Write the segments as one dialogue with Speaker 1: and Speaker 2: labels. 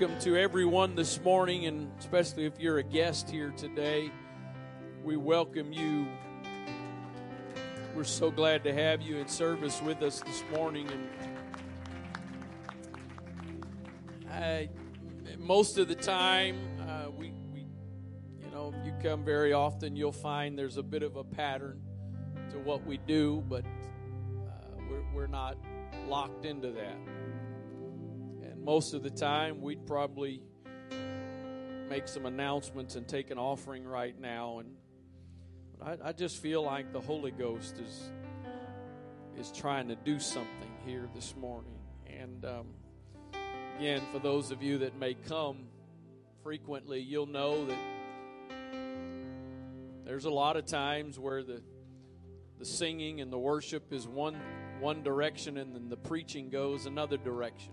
Speaker 1: welcome to everyone this morning, and especially if you're a guest here today. We welcome you. We're so glad to have you in service with us this morning. And I, most of the time, uh, we, we, you know, if you come very often, you'll find there's a bit of a pattern to what we do, but uh, we're, we're not locked into that most of the time we'd probably make some announcements and take an offering right now. And I, I, just feel like the holy ghost is is trying to do something here this morning. And um, again for those of you that may come frequently you'll know that there's a lot of times where the the singing and the worship is one one direction and then the preaching goes another direction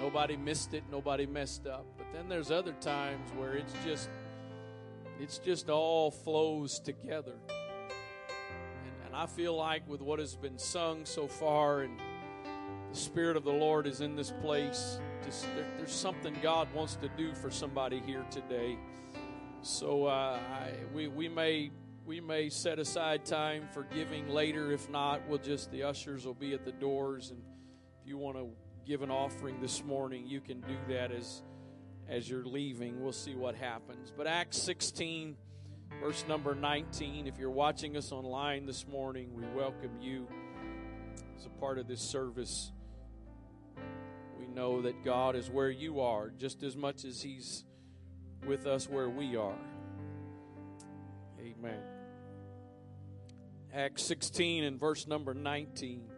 Speaker 1: Nobody missed it, nobody messed up. But then there's other times where it's just it's just all flows together. And, and I feel like with what has been sung so far and the Spirit of the Lord is in this place. Just there, there's something God wants to do for somebody here today. So uh, I, we we may we may set aside time for giving later. If not, we'll just the ushers will be at the doors, and if you want to give an offering this morning, you can do that as as you're leaving. We'll see what happens. But Acts 16, verse number 19. If you're watching us online this morning, we welcome you as a part of this service. We know that God is where you are just as much as He's with us where we are. Amen. Acts 16 and verse number 19.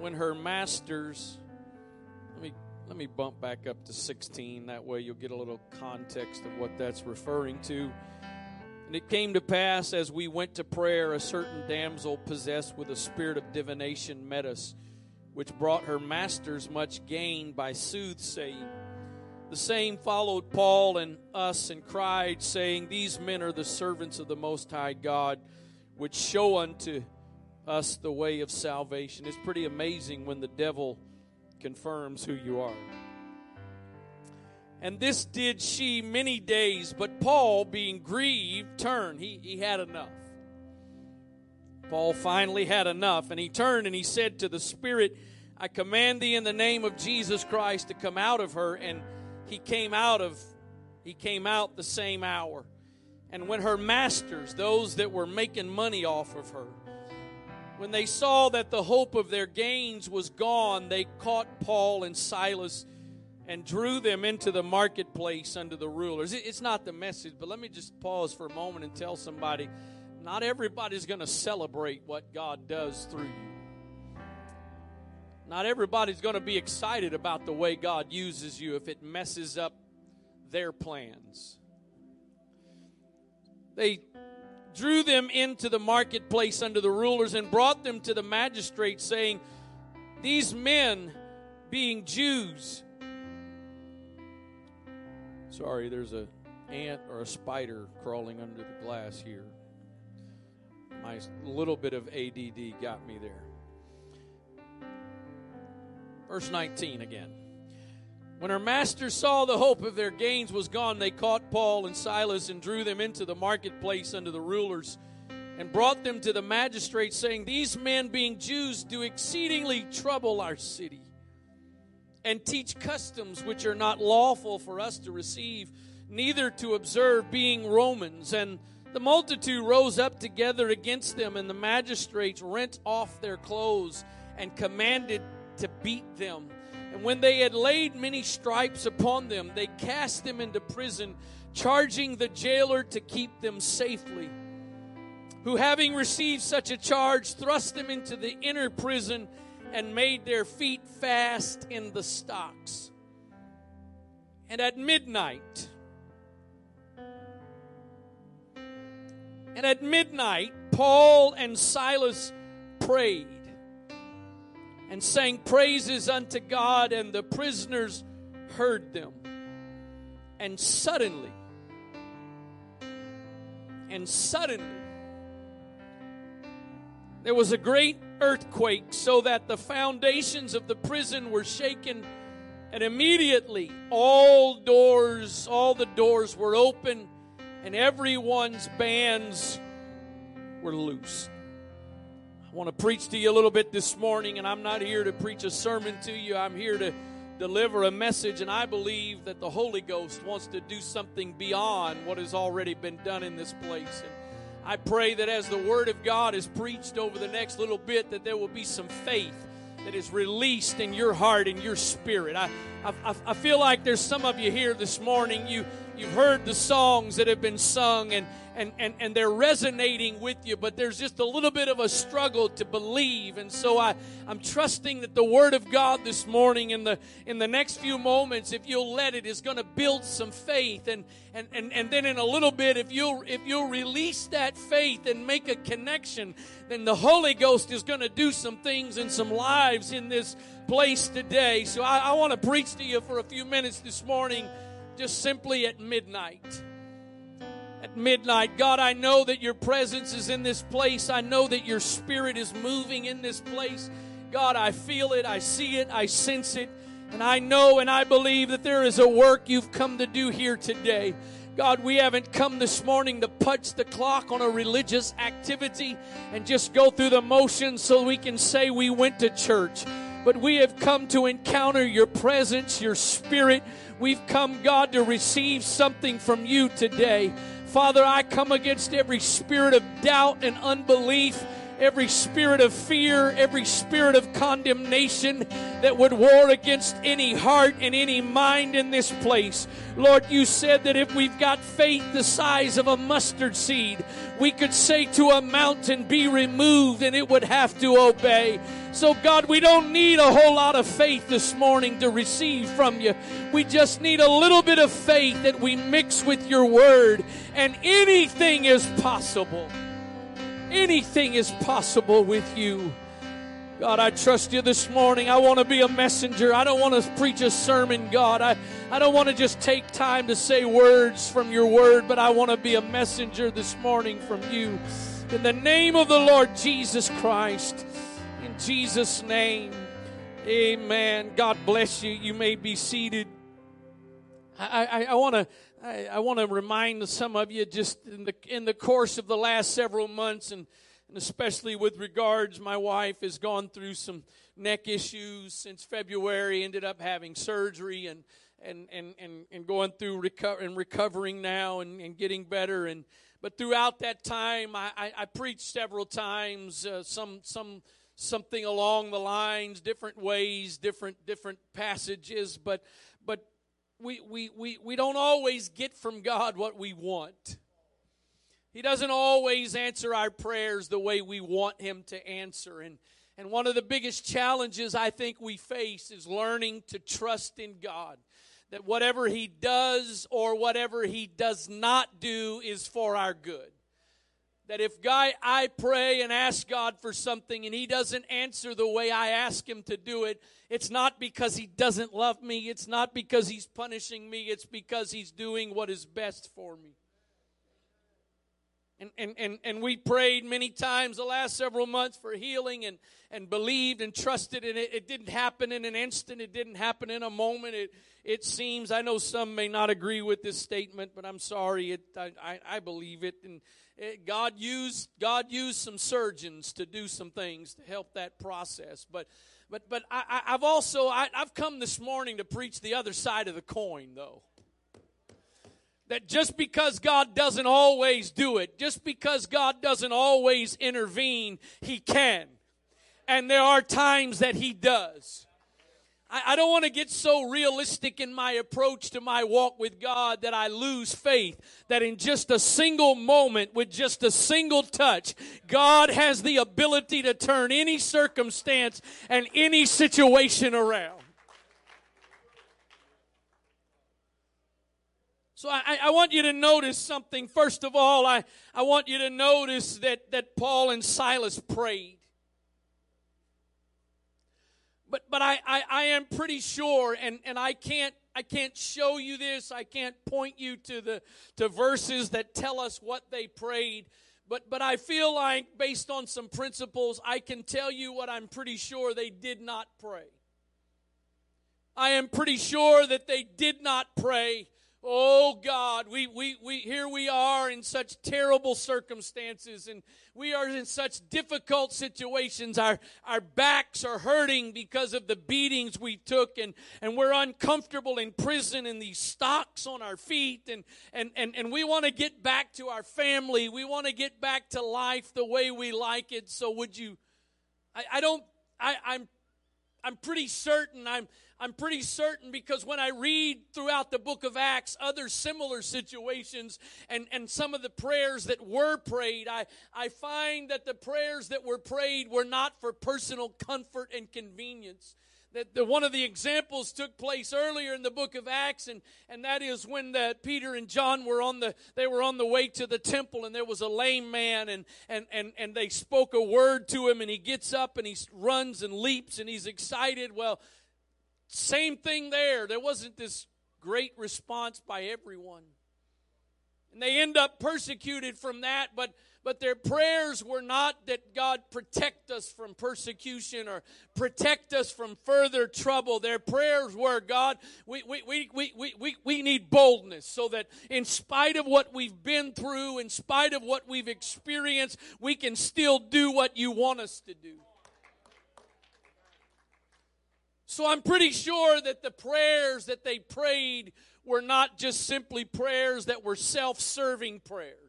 Speaker 1: When her masters let me let me bump back up to 16 that way you'll get a little context of what that's referring to. And it came to pass as we went to prayer a certain damsel possessed with a spirit of divination met us which brought her masters much gain by soothsaying. The same followed Paul and us and cried saying these men are the servants of the most high God which show unto us the way of salvation. It's pretty amazing when the devil confirms who you are. And this did she many days, but Paul, being grieved, turned. He, he had enough. Paul finally had enough, and he turned and he said to the Spirit, I command thee in the name of Jesus Christ to come out of her. And he came out of he came out the same hour. And when her masters, those that were making money off of her, when they saw that the hope of their gains was gone, they caught Paul and Silas and drew them into the marketplace under the rulers. It's not the message, but let me just pause for a moment and tell somebody not everybody's going to celebrate what God does through you. Not everybody's going to be excited about the way God uses you if it messes up their plans. They drew them into the marketplace under the rulers and brought them to the magistrates, saying, These men, being Jews, sorry, there's a ant or a spider crawling under the glass here. My little bit of ADD got me there. Verse 19 again. When her masters saw the hope of their gains was gone, they caught Paul and Silas and drew them into the marketplace under the rulers and brought them to the magistrates, saying, These men, being Jews, do exceedingly trouble our city and teach customs which are not lawful for us to receive, neither to observe, being Romans. And the multitude rose up together against them, and the magistrates rent off their clothes and commanded to beat them. And when they had laid many stripes upon them, they cast them into prison, charging the jailer to keep them safely. Who, having received such a charge, thrust them into the inner prison and made their feet fast in the stocks. And at midnight, and at midnight, Paul and Silas prayed and sang praises unto God, and the prisoners heard them. And suddenly, and suddenly, there was a great earthquake, so that the foundations of the prison were shaken, and immediately all doors, all the doors were open, and everyone's bands were loose. I want to preach to you a little bit this morning, and I'm not here to preach a sermon to you. I'm here to deliver a message, and I believe that the Holy Ghost wants to do something beyond what has already been done in this place. And I pray that as the Word of God is preached over the next little bit, that there will be some faith that is released in your heart and your spirit. I, I, I feel like there's some of you here this morning. You, you've heard the songs that have been sung, and, and, and, and they're resonating with you, but there's just a little bit of a struggle to believe. And so I, I'm trusting that the Word of God this morning in the in the next few moments, if you'll let it, is going to build some faith. And, and, and, and then in a little bit, if you'll if you'll release that faith and make a connection, then the Holy Ghost is going to do some things in some lives in this place today. So I, I want to preach to you for a few minutes this morning, just simply at midnight at midnight. God, I know that your presence is in this place. I know that your spirit is moving in this place. God, I feel it, I see it, I sense it, and I know and I believe that there is a work you've come to do here today. God, we haven't come this morning to punch the clock on a religious activity and just go through the motions so we can say we went to church. But we have come to encounter your presence, your spirit. We've come, God, to receive something from you today. Father, I come against every spirit of doubt and unbelief, every spirit of fear, every spirit of condemnation that would war against any heart and any mind in this place. Lord, you said that if we've got faith the size of a mustard seed, we could say to a mountain, Be removed, and it would have to obey. So, God, we don't need a whole lot of faith this morning to receive from you. We just need a little bit of faith that we mix with your word, and anything is possible. Anything is possible with you. God, I trust you this morning. I want to be a messenger. I don't want to preach a sermon, God. I, I don't want to just take time to say words from your word, but I want to be a messenger this morning from you. In the name of the Lord Jesus Christ, Jesus' name, amen. God bless you. You may be seated. I, want to. I want to remind some of you just in the in the course of the last several months and and especially with regards, my wife has gone through some neck issues since February, ended up having surgery and and and and, and going through reco- and recovering now and, and getting better and but throughout that time I, I, I preached several times uh, some some something along the lines different ways different different passages but but we we we, we don't always get from God what we want he doesn't always answer our prayers the way we want Him to answer. And, and one of the biggest challenges I think we face is learning to trust in God. That whatever He does or whatever He does not do is for our good. That if guy I pray and ask God for something and He doesn't answer the way I ask Him to do it, it's not because He doesn't love me. It's not because He's punishing me. It's because He's doing what is best for me. And, and, and, and we prayed many times the last several months for healing and, and believed and trusted, and it, it didn't happen in an instant. It didn't happen in a moment. It, it seems, I know some may not agree with this statement, but I'm sorry. It, I, I, I believe it. And it, God, used, God used some surgeons to do some things to help that process. But, but, but I, I've also, I, I've come this morning to preach the other side of the coin, though that just because God doesn't always do it, just because God doesn't always intervene, He can. And there are times that He does. I, I don't want to get so realistic in my approach to my walk with God that I lose faith that in just a single moment, with just a single touch, God has the ability to turn any circumstance and any situation around. So I, I, want you to notice something. First of all, I, I want you to notice that, that Paul and Silas prayed. But but I, I, I am pretty sure, and, and I can't I can't show you this, I can't point you to the to verses that tell us what they prayed. But, but I feel like, based on some principles, I can tell you what I'm pretty sure they did not pray. I am pretty sure that they did not pray Oh God, we, we, we, here we are in such terrible circumstances and we are in such difficult situations. Our, our backs are hurting because of the beatings we took and, and we're uncomfortable in prison and these stocks on our feet and, and, and, and we want to get back to our family. We want to get back to life the way we like it. So would you, I, I don't, I, I'm, I'm pretty certain I'm, I'm pretty certain because when I read throughout the book of Acts other similar situations and, and some of the prayers that were prayed, I, I find that the prayers that were prayed were not for personal comfort and convenience. That the, one of the examples took place earlier in the book of Acts, and, and that is when the, Peter and John were on the they were on the way to the temple, and there was a lame man, and, and, and, and they spoke a word to him, and he gets up and he runs and leaps, and he's excited. Well, same thing there. There wasn't this great response by everyone. And they end up persecuted from that, but but their prayers were not that God protect us from persecution or protect us from further trouble. Their prayers were, God, we, we, we, we, we, we need boldness so that in spite of what we've been through, in spite of what we've experienced, we can still do what you want us to do. So I'm pretty sure that the prayers that they prayed were not just simply prayers that were self serving prayers.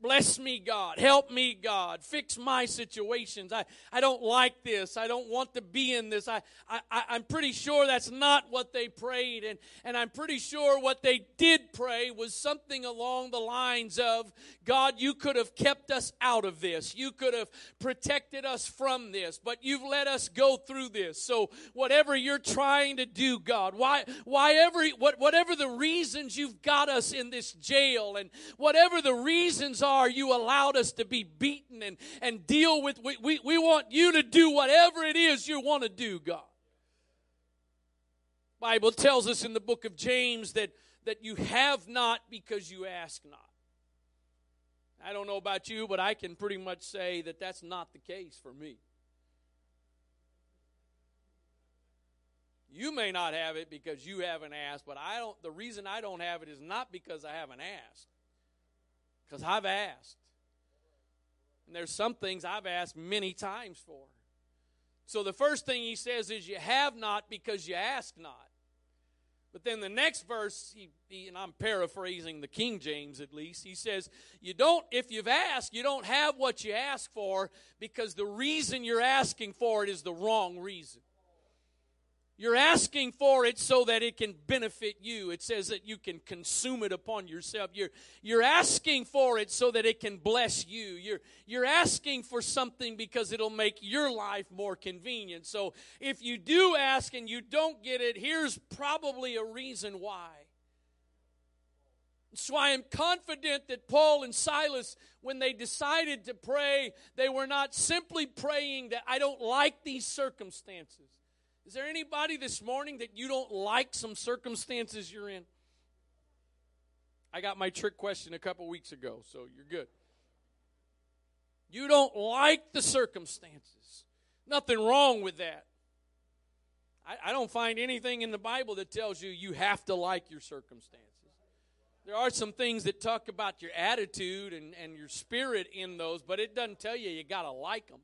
Speaker 1: Bless me, God. Help me, God. Fix my situations. I, I don't like this. I don't want to be in this. I, I, I'm pretty sure that's not what they prayed. And, and I'm pretty sure what they did pray was something along the lines of God, you could have kept us out of this. You could have protected us from this, but you've let us go through this. So whatever you're trying to do, God, why, why ever, what, whatever the reasons you've got us in this jail and whatever the reasons you allowed us to be beaten and, and deal with. We, we, we want you to do whatever it is you want to do, God. Bible tells us in the book of James that, that you have not because you ask not. I don't know about you, but I can pretty much say that that's not the case for me. You may not have it because you haven't asked, but I don't the reason I don't have it is not because I haven't asked. Because I've asked. And there's some things I've asked many times for. So the first thing he says is, You have not because you ask not. But then the next verse, he, he, and I'm paraphrasing the King James at least, he says, You don't, if you've asked, you don't have what you ask for because the reason you're asking for it is the wrong reason. You're asking for it so that it can benefit you. It says that you can consume it upon yourself. You're, you're asking for it so that it can bless you. You're, you're asking for something because it'll make your life more convenient. So if you do ask and you don't get it, here's probably a reason why. So I am confident that Paul and Silas, when they decided to pray, they were not simply praying that I don't like these circumstances. Is there anybody this morning that you don't like some circumstances you're in? I got my trick question a couple weeks ago, so you're good. You don't like the circumstances. Nothing wrong with that. I, I, don't find anything in the Bible that tells you you have to like your circumstances. There are some things that talk about your attitude and, and your spirit in those, but it doesn't tell you you got to like them.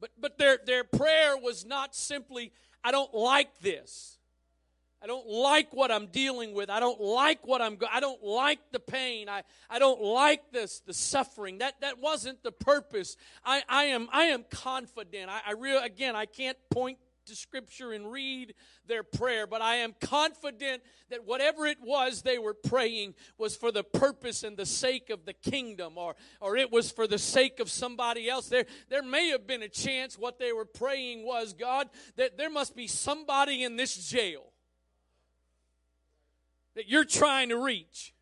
Speaker 1: But, but their, their prayer was not simply, I don't like this. I don't like what I'm dealing with. I don't like what I'm I don't like the pain. I, I don't like this the suffering. That that wasn't the purpose. I, I am I am confident. I, I real again I can't point to Scripture and read their prayer, but I am confident that whatever it was they were praying was for the purpose and the sake of the kingdom, or, or it was for the sake of somebody else. There, there may have been a chance what they were praying was, God, that there must be somebody in this jail that you're trying to reach.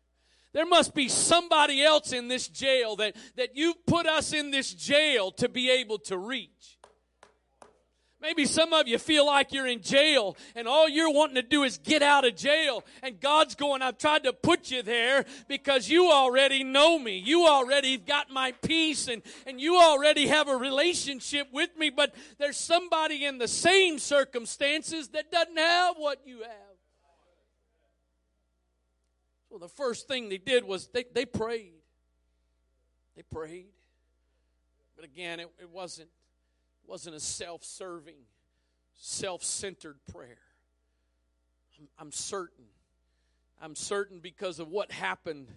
Speaker 1: There must be somebody else in this jail that, that you put us in this jail to be able to reach. Maybe some of you feel like you're in jail and all you're wanting to do is get out of jail. And God's going, I've tried to put you there because you already know me. You already got my peace and, and you already have a relationship with me. But there's somebody in the same circumstances that doesn't have what you have. Well, the first thing they did was they, they prayed. They prayed. But again, it, it wasn't wasn't a self serving, self centered prayer. I'm, I'm, certain. I'm certain because of what happened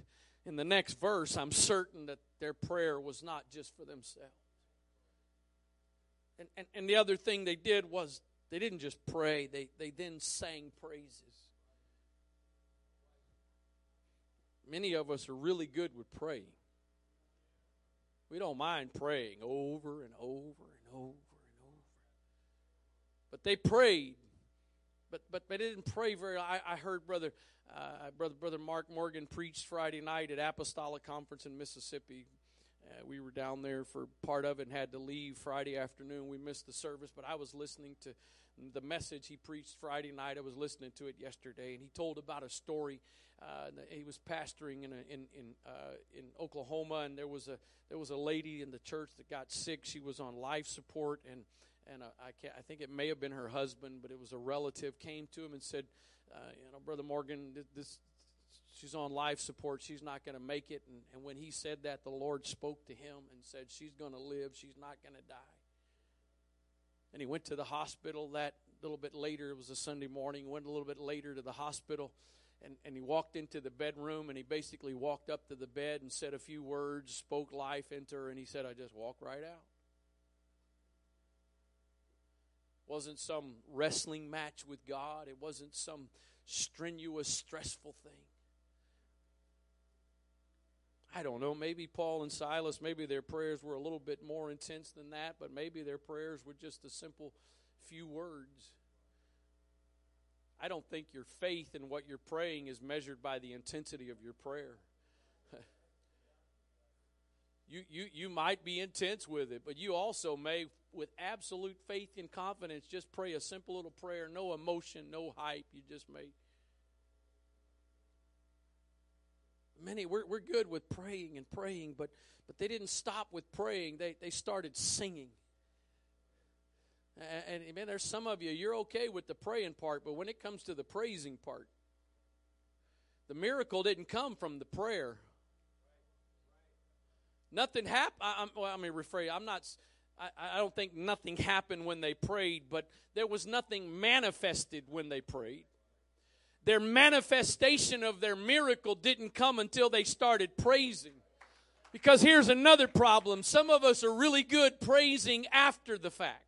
Speaker 1: in the next verse, I'm certain that their prayer was not just for themselves. And, and, and the other thing they did was they didn't just pray, they, they then sang praises. Many of us are really good with praying. We don't mind praying over and over and over and over. But they prayed, but but they didn't pray very. I, I heard brother, uh, brother brother Mark Morgan preached Friday night at Apostolic Conference in Mississippi. Uh, we were down there for part of it and had to leave Friday afternoon. We missed the service, but I was listening to the message he preached Friday night. I was listening to it yesterday, and he told about a story. Uh, he was pastoring in a, in in, uh, in Oklahoma, and there was a there was a lady in the church that got sick. She was on life support, and and uh, I I think it may have been her husband, but it was a relative came to him and said, uh, you know, brother Morgan, this she's on life support. She's not going to make it. And, and when he said that, the Lord spoke to him and said, she's going to live. She's not going to die. And he went to the hospital that little bit later. It was a Sunday morning. Went a little bit later to the hospital. And, and he walked into the bedroom and he basically walked up to the bed and said a few words, spoke life into her, and he said, I just walk right out. wasn't some wrestling match with God. It wasn't some strenuous, stressful thing. I don't know, maybe Paul and Silas, maybe their prayers were a little bit more intense than that, but maybe their prayers were just a simple few words. I don't think your faith in what you're praying is measured by the intensity of your prayer. you, you, you might be intense with it, but you also may, with absolute faith and confidence, just pray a simple little prayer, no emotion, no hype. You just may many we're, we're good with praying and praying but but they didn't stop with praying they they started singing and, and man there's some of you you're okay with the praying part but when it comes to the praising part the miracle didn't come from the prayer nothing happened I, well, let me rephrase i'm not I, I don't think nothing happened when they prayed but there was nothing manifested when they prayed their manifestation of their miracle didn't come until they started praising. Because here's another problem some of us are really good praising after the fact.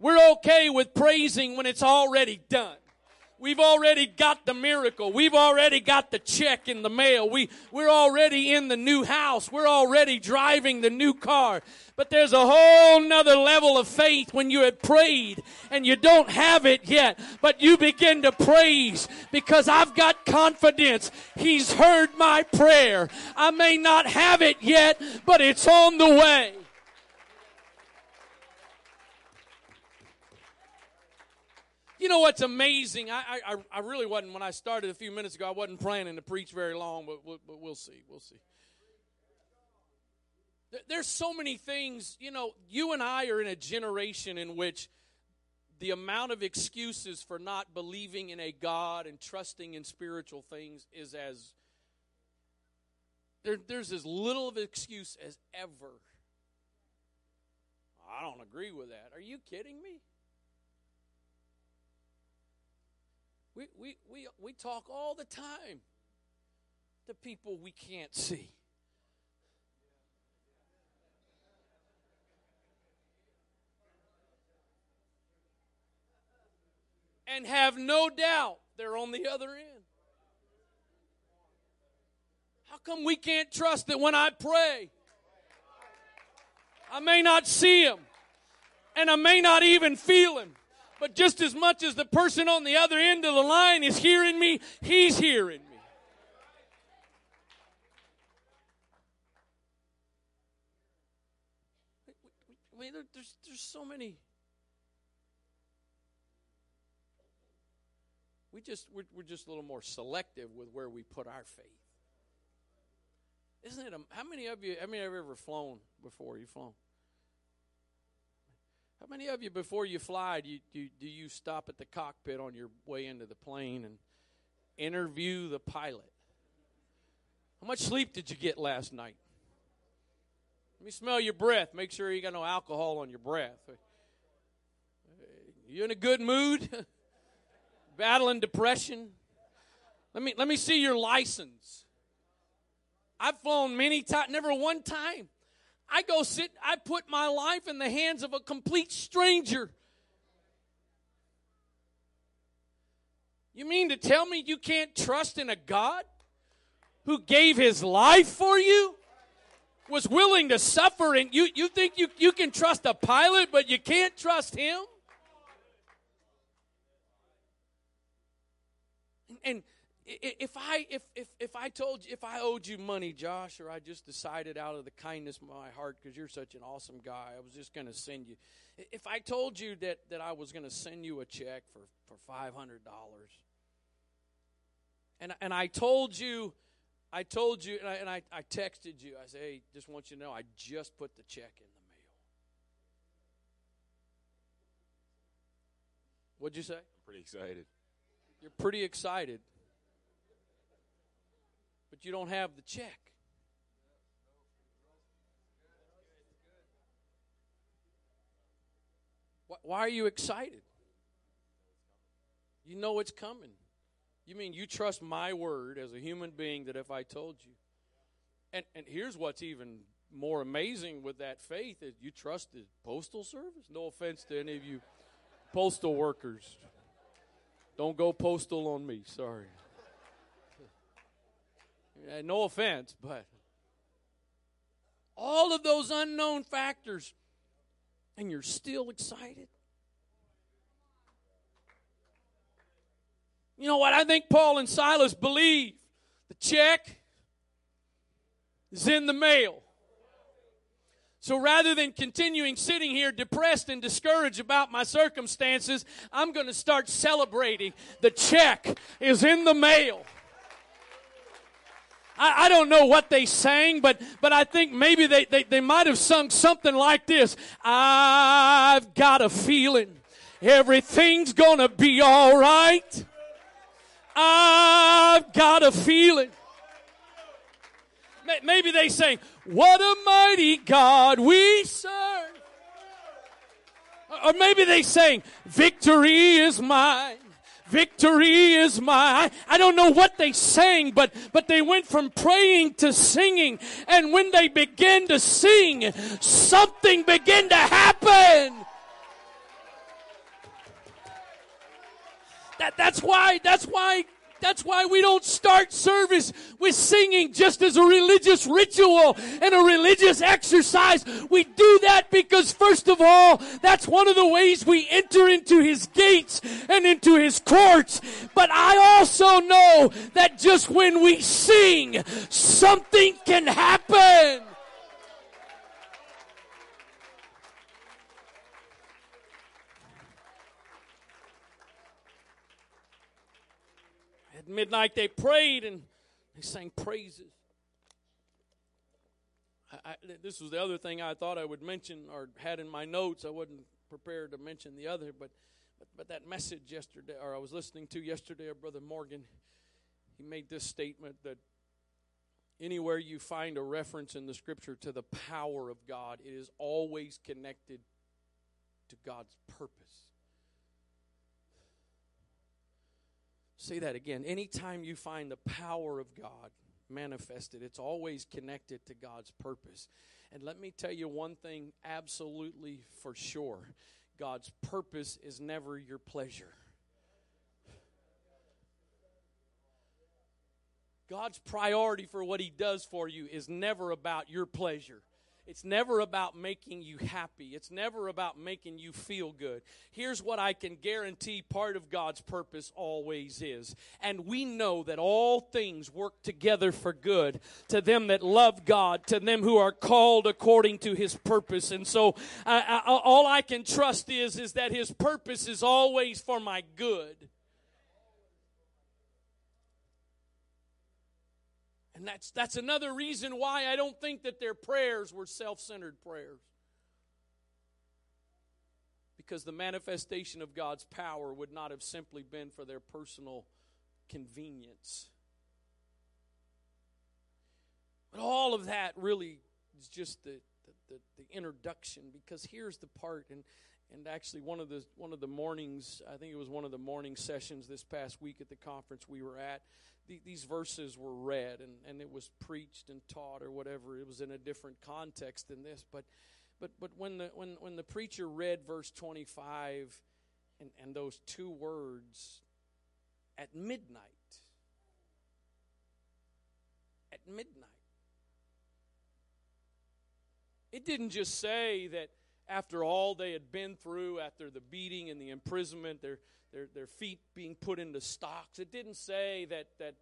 Speaker 1: We're okay with praising when it's already done. We've already got the miracle. We've already got the check in the mail. We, we're already in the new house. We're already driving the new car. But there's a whole nother level of faith when you have prayed and you don't have it yet, but you begin to praise because I've got confidence. He's heard my prayer. I may not have it yet, but it's on the way. You know what's amazing? I, I, I really wasn't, when I started a few minutes ago, I wasn't planning to preach very long, but, but we'll see. We'll see. There's so many things, you know, you and I are in a generation in which the amount of excuses for not believing in a God and trusting in spiritual things is as, there, there's as little of excuse as ever. I don't agree with that. Are you kidding me? We, we, we, we talk all the time to people we can't see. And have no doubt they're on the other end. How come we can't trust that when I pray, I may not see him and I may not even feel him, but just as much as the person on the other end of the line is hearing me, he's hearing me. I mean, there's there's so many. We just we're, we're just a little more selective with where we put our faith. Isn't it? A, how many of you? How many have you ever flown before? You've flown? How many of you, before you fly, do you, do, do you stop at the cockpit on your way into the plane and interview the pilot? How much sleep did you get last night? Let me smell your breath. Make sure you got no alcohol on your breath. You in a good mood? Battling depression? Let me let me see your license. I've flown many times, never one time. I go sit, I put my life in the hands of a complete stranger. You mean to tell me you can't trust in a God who gave his life for you? Was willing to suffer, and you, you think you, you can trust a pilot, but you can't trust him? And, if I if if if I told you if I owed you money, Josh, or I just decided out of the kindness of my heart because you're such an awesome guy, I was just going to send you. If I told you that that I was going to send you a check for for five hundred dollars, and and I told you, I told you, and I, and I I texted you. I said, hey, just want you to know, I just put the check in the mail. What'd you say? I'm
Speaker 2: pretty excited.
Speaker 1: You're pretty excited but you don't have the check. Why are you excited? You know it's coming. You mean you trust my word as a human being that if I told you. And and here's what's even more amazing with that faith is you trust the postal service. No offense to any of you postal workers. Don't go postal on me, sorry. Uh, no offense, but all of those unknown factors, and you're still excited. You know what? I think Paul and Silas believe the check is in the mail. So rather than continuing sitting here depressed and discouraged about my circumstances, I'm going to start celebrating. The check is in the mail. I, I don't know what they sang, but, but I think maybe they, they, they might have sung something like this. I've got a feeling everything's gonna be alright. I've got a feeling. Maybe they sang, What a mighty God we serve. Or maybe they sang, Victory is mine. Victory is mine. I don't know what they sang, but, but they went from praying to singing. And when they began to sing, something began to happen. That, that's why, that's why that's why we don't start service with singing just as a religious ritual and a religious exercise. We do that because first of all, that's one of the ways we enter into His gates and into His courts. But I also know that just when we sing, something can happen. Midnight they prayed and they sang praises. I, I, this was the other thing I thought I would mention or had in my notes. I wasn't prepared to mention the other, but, but, but that message yesterday, or I was listening to yesterday, of Brother Morgan, he made this statement that anywhere you find a reference in the scripture to the power of God, it is always connected to God's purpose. Say that again. Anytime you find the power of God manifested, it's always connected to God's purpose. And let me tell you one thing absolutely for sure God's purpose is never your pleasure. God's priority for what He does for you is never about your pleasure. It's never about making you happy. It's never about making you feel good. Here's what I can guarantee part of God's purpose always is. And we know that all things work together for good to them that love God, to them who are called according to his purpose. And so I, I, all I can trust is, is that his purpose is always for my good. And that's, that's another reason why I don't think that their prayers were self centered prayers. Because the manifestation of God's power would not have simply been for their personal convenience. But all of that really is just the, the, the, the introduction because here's the part and and actually one of the one of the mornings i think it was one of the morning sessions this past week at the conference we were at the, these verses were read and, and it was preached and taught or whatever. It was in a different context than this. But but but when the when when the preacher read verse twenty five and, and those two words at midnight. At midnight. It didn't just say that after all they had been through, after the beating and the imprisonment, their their, their feet being put into stocks. It didn't say that, that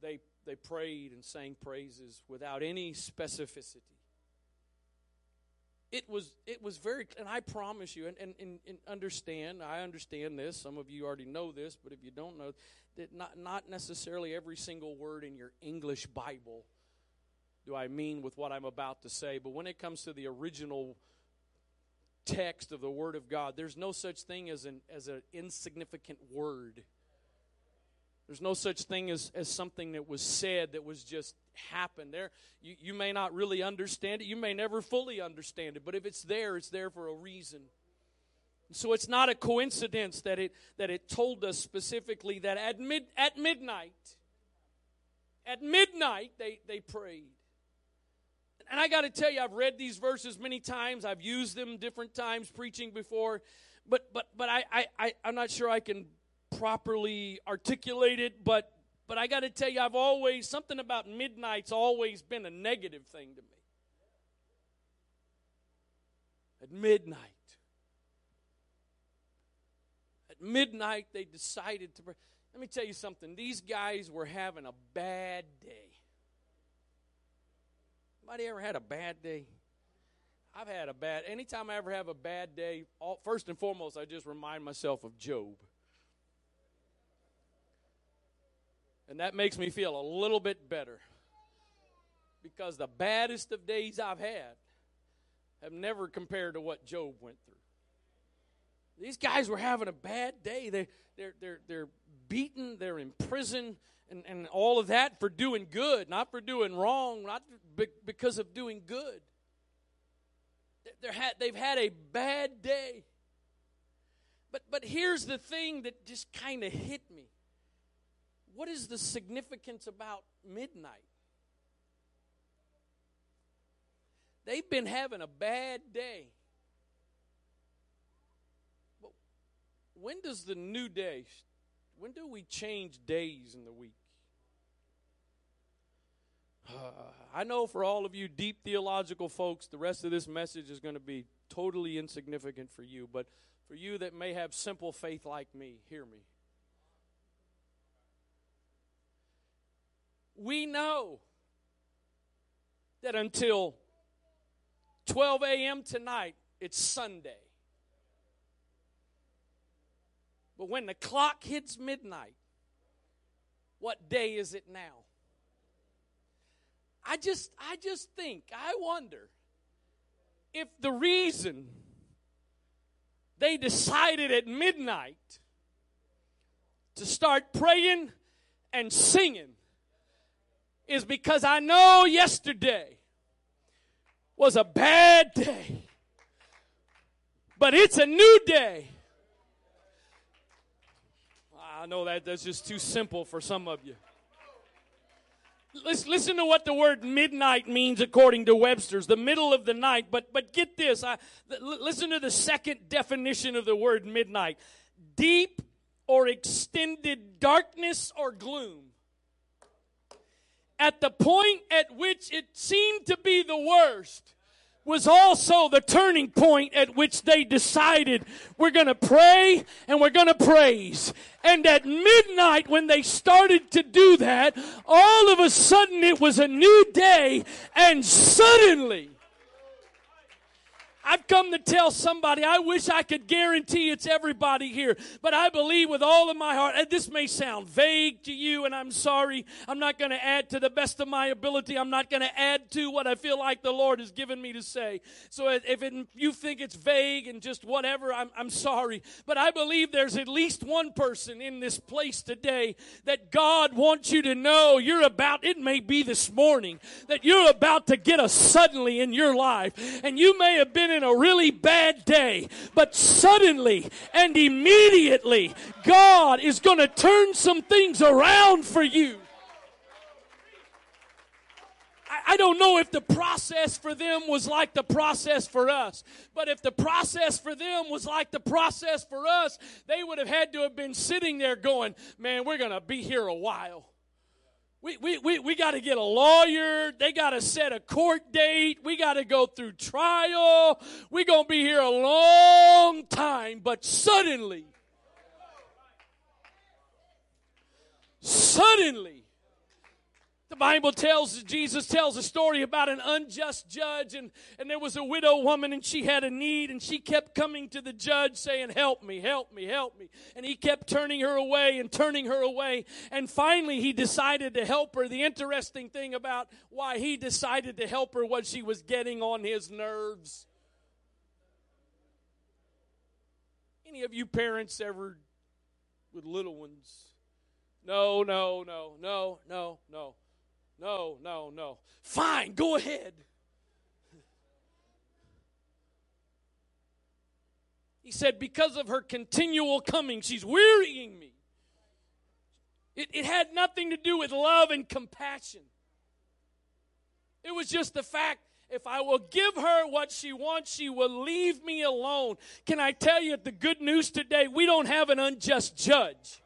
Speaker 1: they, they prayed and sang praises without any specificity. It was, it was very, and I promise you, and, and, and understand, I understand this. Some of you already know this, but if you don't know, that not, not necessarily every single word in your English Bible do I mean with what I'm about to say. But when it comes to the original text of the Word of God. There's no such thing as an as an insignificant word. There's no such thing as, as something that was said that was just happened. There you, you may not really understand it. You may never fully understand it, but if it's there, it's there for a reason. So it's not a coincidence that it that it told us specifically that at mid at midnight, at midnight they, they prayed. And I got to tell you, I've read these verses many times. I've used them different times preaching before, but but but I I, I I'm not sure I can properly articulate it. But but I got to tell you, I've always something about midnight's always been a negative thing to me. At midnight. At midnight, they decided to. Let me tell you something. These guys were having a bad day. Anybody ever had a bad day? I've had a bad. Anytime I ever have a bad day, all, first and foremost, I just remind myself of Job, and that makes me feel a little bit better. Because the baddest of days I've had have never compared to what Job went through. These guys were having a bad day. They, they're, they're, they're beaten, they're in prison, and, and all of that for doing good, not for doing wrong, not because of doing good. They're had, they've had a bad day. But, but here's the thing that just kind of hit me. What is the significance about midnight? They've been having a bad day. But when does the new day, when do we change days in the week? Uh, I know for all of you deep theological folks, the rest of this message is going to be totally insignificant for you. But for you that may have simple faith like me, hear me. We know that until 12 a.m. tonight, it's Sunday. But when the clock hits midnight, what day is it now? I just I just think, I wonder if the reason they decided at midnight to start praying and singing is because I know yesterday was a bad day. But it's a new day. I know that that's just too simple for some of you. Let's listen to what the word midnight means according to Webster's, the middle of the night. But but get this, I, listen to the second definition of the word midnight: deep or extended darkness or gloom. At the point at which it seemed to be the worst, was also the turning point at which they decided we're going to pray and we're going to praise. And at midnight, when they started to do that, all of a sudden it was a new day, and suddenly I've come to tell somebody, I wish I could guarantee it's everybody here, but I believe with all of my heart, and this may sound vague to you, and I'm sorry. I'm not going to add to the best of my ability. I'm not going to add to what I feel like the Lord has given me to say. So if it, you think it's vague and just whatever, I'm, I'm sorry. But I believe there's at least one person in this place today that God wants you to know you're about, it may be this morning, that you're about to get a suddenly in your life. And you may have been in a really bad day, but suddenly and immediately, God is going to turn some things around for you. I don't know if the process for them was like the process for us, but if the process for them was like the process for us, they would have had to have been sitting there going, Man, we're going to be here a while. We, we, we, we got to get a lawyer. They got to set a court date. We got to go through trial. We're going to be here a long time. But suddenly, suddenly, the Bible tells, Jesus tells a story about an unjust judge, and, and there was a widow woman, and she had a need, and she kept coming to the judge saying, Help me, help me, help me. And he kept turning her away and turning her away. And finally, he decided to help her. The interesting thing about why he decided to help her was she was getting on his nerves. Any of you parents ever with little ones? No, no, no, no, no, no. No, no, no. Fine, go ahead. He said, Because of her continual coming, she's wearying me. It, it had nothing to do with love and compassion. It was just the fact if I will give her what she wants, she will leave me alone. Can I tell you the good news today? We don't have an unjust judge.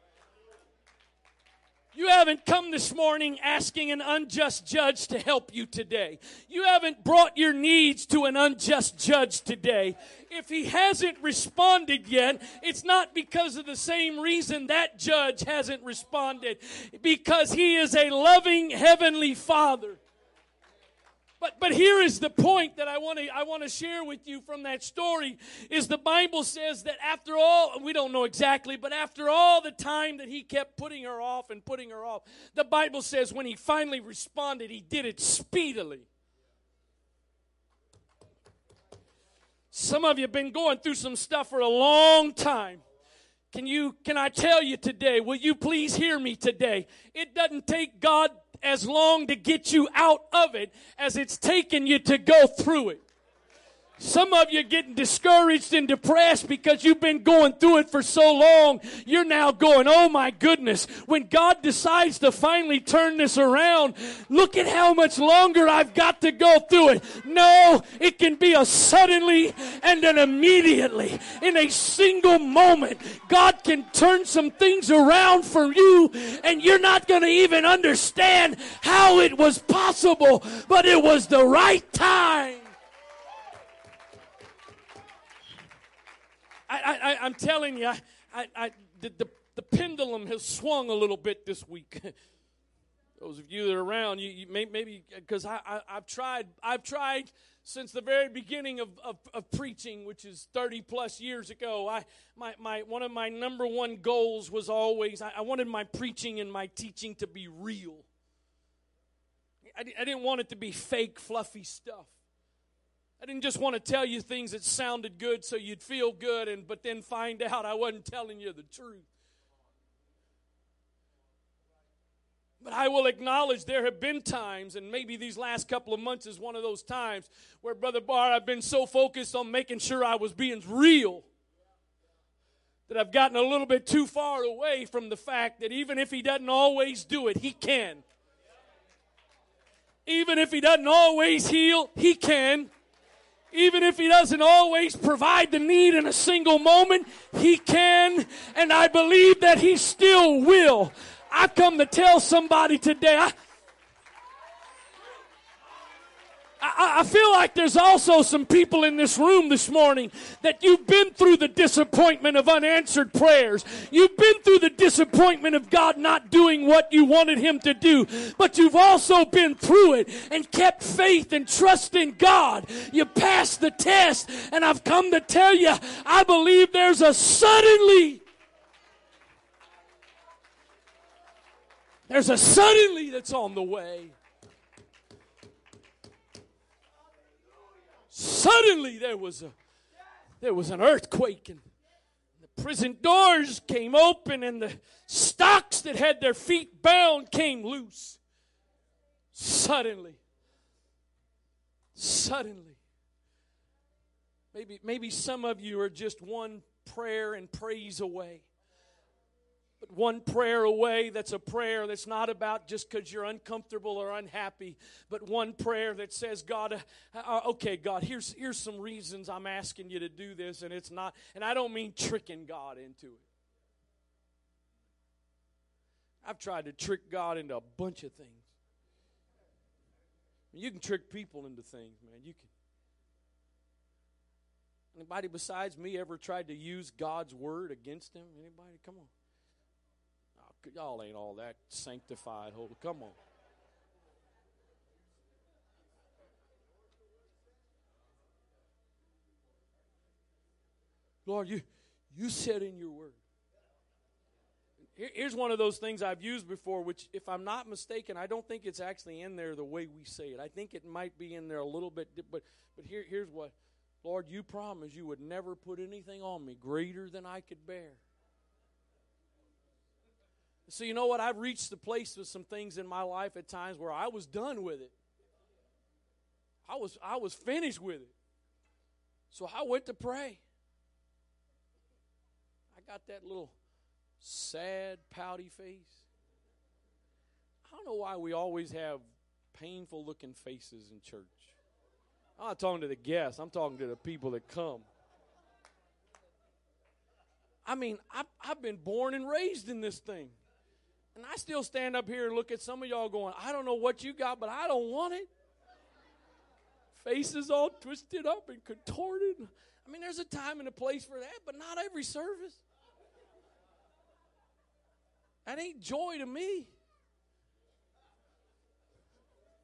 Speaker 1: You haven't come this morning asking an unjust judge to help you today. You haven't brought your needs to an unjust judge today. If he hasn't responded yet, it's not because of the same reason that judge hasn't responded, because he is a loving heavenly father but, but here is the point that I want to I want to share with you from that story is the Bible says that after all we don't know exactly but after all the time that he kept putting her off and putting her off the Bible says when he finally responded he did it speedily. Some of you have been going through some stuff for a long time. Can you can I tell you today, will you please hear me today? It doesn't take God as long to get you out of it as it's taken you to go through it. Some of you are getting discouraged and depressed because you've been going through it for so long. You're now going, oh my goodness. When God decides to finally turn this around, look at how much longer I've got to go through it. No, it can be a suddenly and an immediately. In a single moment, God can turn some things around for you and you're not going to even understand how it was possible, but it was the right time. I, I, am telling you, I, I, the, the, the, pendulum has swung a little bit this week. Those of you that are around, you, you may, maybe because I, I, have tried, I've tried since the very beginning of, of, of, preaching, which is 30 plus years ago. I, my, my, one of my number one goals was always I, I wanted my preaching and my teaching to be real. I, I didn't want it to be fake, fluffy stuff. I didn't just want to tell you things that sounded good so you'd feel good and but then find out I wasn't telling you the truth. But I will acknowledge there have been times, and maybe these last couple of months is one of those times where, Brother Barr, I've been so focused on making sure I was being real that I've gotten a little bit too far away from the fact that even if He doesn't always do it, He can. Even if He doesn't always heal, He can. Even if He doesn't always provide the need in a single moment, He can, and I believe that He still will. I've come to tell somebody today. I, I, I feel like there's also some people in this room this morning that you've been through the disappointment of unanswered prayers. You've been through the disappointment of God not doing what you wanted Him to do. But you've also been through it and kept faith and trust in God. You passed the test, and I've come to tell you, I believe there's a suddenly. There's a suddenly that's on the way. Suddenly there was a there was an earthquake and the prison doors came open and the stocks that had their feet bound came loose. Suddenly. Suddenly. Maybe maybe some of you are just one prayer and praise away but one prayer away that's a prayer that's not about just because you're uncomfortable or unhappy, but one prayer that says, God, uh, uh, okay, God, here's, here's some reasons I'm asking you to do this, and it's not, and I don't mean tricking God into it. I've tried to trick God into a bunch of things. You can trick people into things, man. You can. Anybody besides me ever tried to use God's word against him? Anybody? Come on y'all ain't all that sanctified. Holy, come on. Lord, you you said in your word. Here's one of those things I've used before, which, if I'm not mistaken, I don't think it's actually in there the way we say it. I think it might be in there a little bit, but but here, here's what, Lord, you promised you would never put anything on me greater than I could bear. So, you know what? I've reached the place with some things in my life at times where I was done with it. I was, I was finished with it. So I went to pray. I got that little sad, pouty face. I don't know why we always have painful looking faces in church. I'm not talking to the guests, I'm talking to the people that come. I mean, I've, I've been born and raised in this thing. And I still stand up here and look at some of y'all going, I don't know what you got, but I don't want it. Faces all twisted up and contorted. I mean, there's a time and a place for that, but not every service. That ain't joy to me.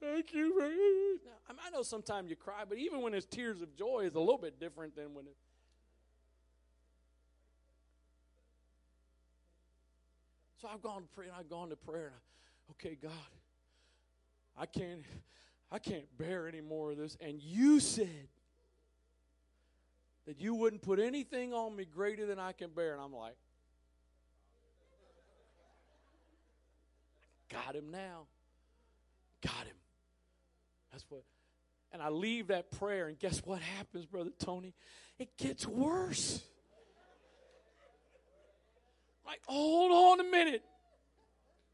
Speaker 1: Thank you. Now, I know sometimes you cry, but even when it's tears of joy, it's a little bit different than when it's So I've gone to pray and I've gone to prayer. And I, okay, God, I can't, I can't bear any more of this. And you said that you wouldn't put anything on me greater than I can bear. And I'm like, got him now. Got him. That's what. And I leave that prayer, and guess what happens, Brother Tony? It gets worse. Like, hold on a minute.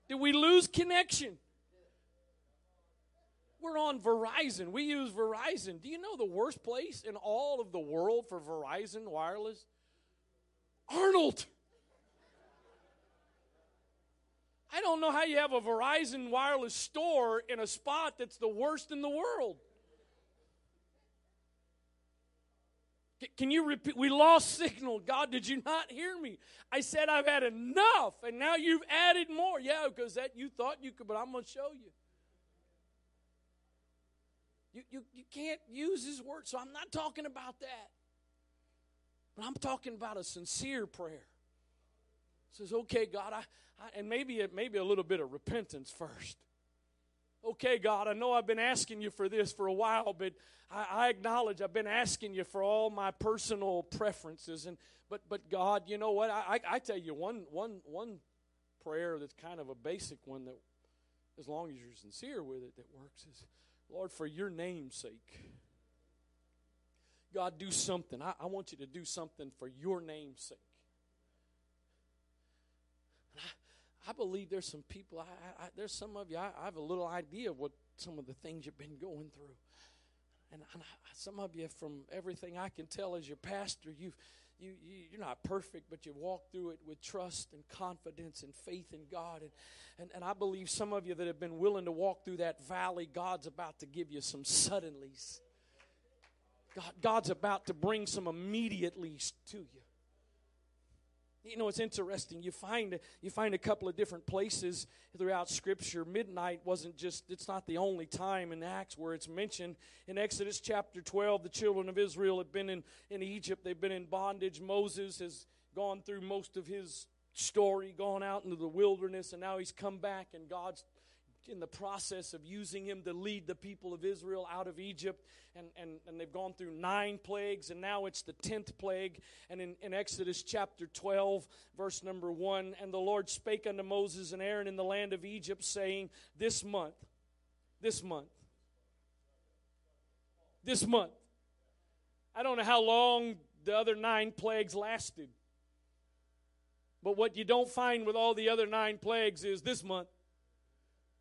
Speaker 1: Did we lose connection? We're on Verizon. We use Verizon. Do you know the worst place in all of the world for Verizon wireless? Arnold. I don't know how you have a Verizon wireless store in a spot that's the worst in the world. Can you repeat? We lost signal. God, did you not hear me? I said I've had enough, and now you've added more. Yeah, because that you thought you could, but I'm going to show you. You, you. you can't use his word, so I'm not talking about that. But I'm talking about a sincere prayer. It says, okay, God, I, I and maybe maybe a little bit of repentance first. Okay, God, I know I've been asking you for this for a while, but I, I, acknowledge I've been asking you for all my personal preferences. And but but God, you know what? I, I, I tell you one one one prayer that's kind of a basic one that, as long as you're sincere with it, that works is, Lord, for your name's sake. God, do something. I, I want you to do something for your name's sake. I believe there's some people, I, I, there's some of you, I, I, have a little idea of what some of the things you've been going through. And, and some of you, from everything I can tell as your pastor, you've, you, you you're not perfect, but you walk through it with trust and confidence and faith in God. And, and and I believe some of you that have been willing to walk through that valley, God's about to give you some suddenlies. God, God's about to bring some immediately's to you. You know, it's interesting. You find you find a couple of different places throughout Scripture. Midnight wasn't just; it's not the only time in Acts where it's mentioned. In Exodus chapter twelve, the children of Israel have been in in Egypt. They've been in bondage. Moses has gone through most of his story, gone out into the wilderness, and now he's come back, and God's in the process of using him to lead the people of Israel out of Egypt. And, and, and they've gone through nine plagues, and now it's the tenth plague. And in, in Exodus chapter 12, verse number 1 And the Lord spake unto Moses and Aaron in the land of Egypt, saying, This month, this month, this month. I don't know how long the other nine plagues lasted. But what you don't find with all the other nine plagues is this month.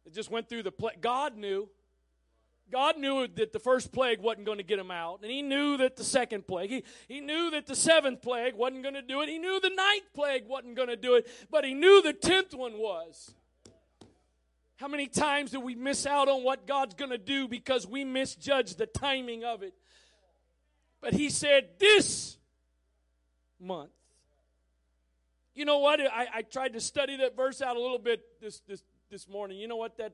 Speaker 1: It just went through the plague. God knew. God knew that the first plague wasn't going to get him out. And he knew that the second plague, he, he knew that the seventh plague wasn't going to do it. He knew the ninth plague wasn't going to do it. But he knew the tenth one was. How many times do we miss out on what God's going to do because we misjudge the timing of it? But he said, This month. You know what? I, I tried to study that verse out a little bit this, this this morning. You know what that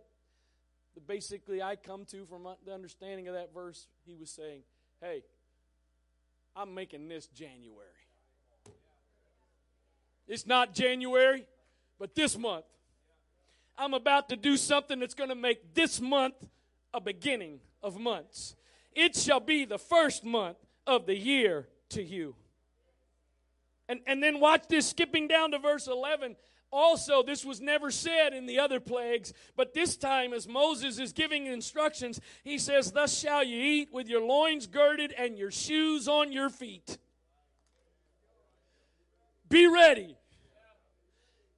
Speaker 1: basically I come to from the understanding of that verse? He was saying, "Hey, I'm making this January. It's not January, but this month. I'm about to do something that's going to make this month a beginning of months. It shall be the first month of the year to you." And, and then watch this, skipping down to verse 11. Also, this was never said in the other plagues, but this time, as Moses is giving instructions, he says, Thus shall you eat with your loins girded and your shoes on your feet. Be ready.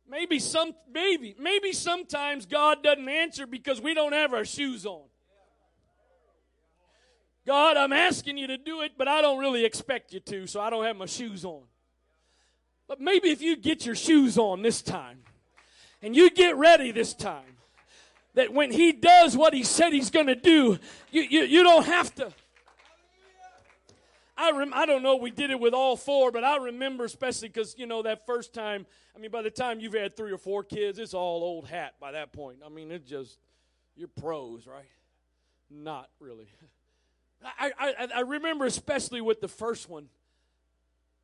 Speaker 1: Maybe some maybe maybe sometimes God doesn't answer because we don't have our shoes on. God, I'm asking you to do it, but I don't really expect you to, so I don't have my shoes on. But maybe if you get your shoes on this time and you get ready this time, that when he does what he said he's going to do, you, you, you don't have to. I, rem- I don't know we did it with all four, but I remember especially because, you know, that first time, I mean, by the time you've had three or four kids, it's all old hat by that point. I mean, it's just, you're pros, right? Not really. I, I, I remember especially with the first one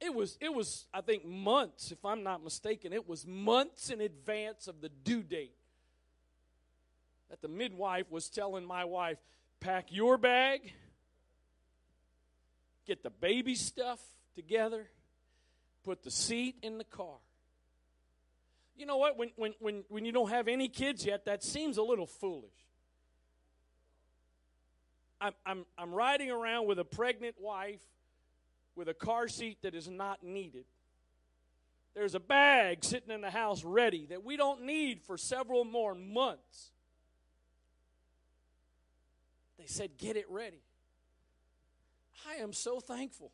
Speaker 1: it was it was I think months, if I'm not mistaken, it was months in advance of the due date that the midwife was telling my wife, pack your bag, get the baby stuff together, put the seat in the car. You know what? When, when, when, when you don't have any kids yet, that seems a little foolish. I'm, I'm, I'm riding around with a pregnant wife with a car seat that is not needed. There's a bag sitting in the house ready that we don't need for several more months. They said, Get it ready. I am so thankful.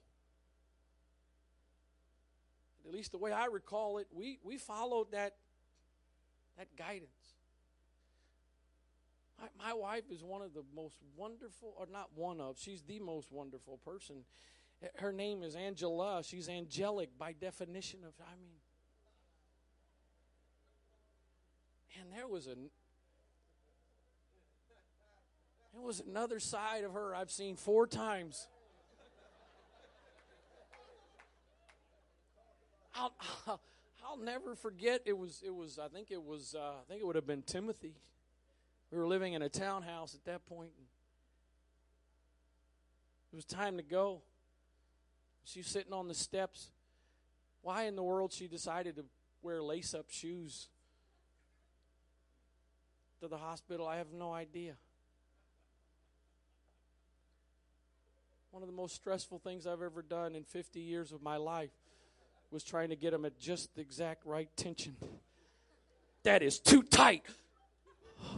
Speaker 1: At least the way I recall it, we, we followed that, that guidance. My, my wife is one of the most wonderful, or not one of, she's the most wonderful person her name is Angela. She's angelic by definition of, I mean. And there was a there was another side of her I've seen four times. I'll, I'll, never forget. It was it was I think it was uh, I think it would have been Timothy. We were living in a townhouse at that point. It was time to go. She's sitting on the steps. Why in the world she decided to wear lace up shoes to the hospital, I have no idea. One of the most stressful things I've ever done in 50 years of my life was trying to get them at just the exact right tension. That is too tight.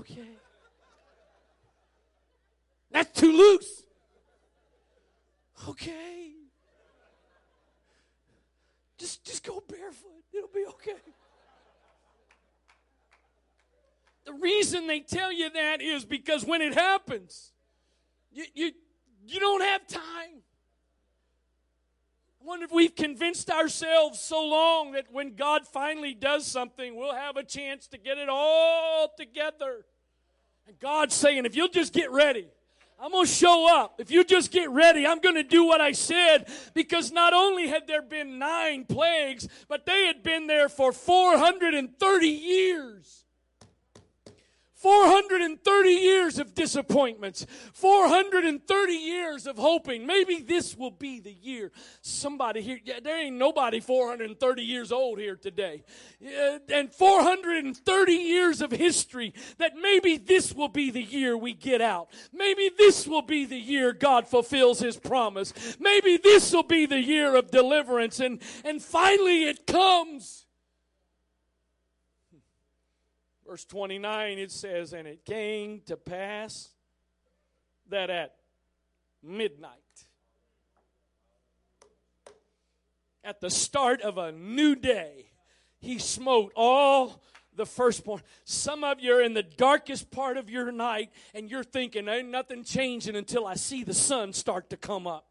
Speaker 1: Okay. That's too loose. Okay. Just, just go barefoot. It'll be okay. The reason they tell you that is because when it happens, you, you, you don't have time. I wonder if we've convinced ourselves so long that when God finally does something, we'll have a chance to get it all together. And God's saying, if you'll just get ready, I'm going to show up. If you just get ready, I'm going to do what I said. Because not only had there been nine plagues, but they had been there for 430 years. 430 years of disappointments, 430 years of hoping. Maybe this will be the year. Somebody here, yeah, there ain't nobody 430 years old here today. and 430 years of history that maybe this will be the year we get out. Maybe this will be the year God fulfills his promise. Maybe this will be the year of deliverance. And, and finally it comes. Verse 29, it says, And it came to pass that at midnight, at the start of a new day, he smote all the firstborn. Some of you are in the darkest part of your night and you're thinking, ain't nothing changing until I see the sun start to come up.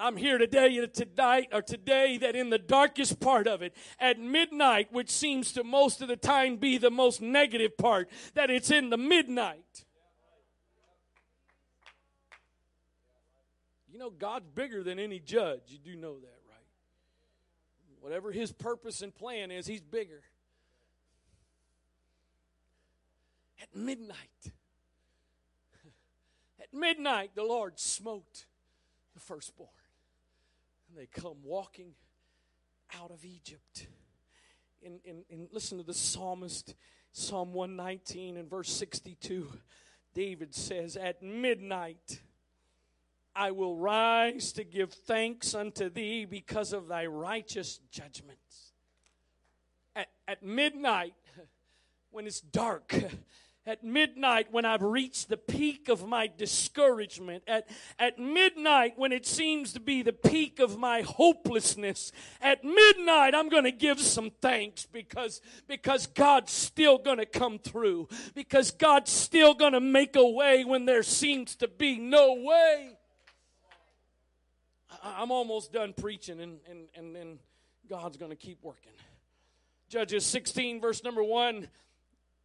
Speaker 1: I'm here today, tell tonight or today that in the darkest part of it, at midnight, which seems to most of the time be the most negative part, that it's in the midnight. You know, God's bigger than any judge. You do know that, right? Whatever his purpose and plan is, he's bigger. At midnight, at midnight, the Lord smote the firstborn and they come walking out of Egypt. And, and listen to the psalmist, Psalm 119 and verse 62. David says, At midnight I will rise to give thanks unto thee because of thy righteous judgments. At, at midnight, when it's dark, at midnight when I've reached the peak of my discouragement, at, at midnight when it seems to be the peak of my hopelessness, at midnight I'm going to give some thanks because, because God's still going to come through, because God's still going to make a way when there seems to be no way. I'm almost done preaching, and, and, and then God's going to keep working. Judges 16, verse number 1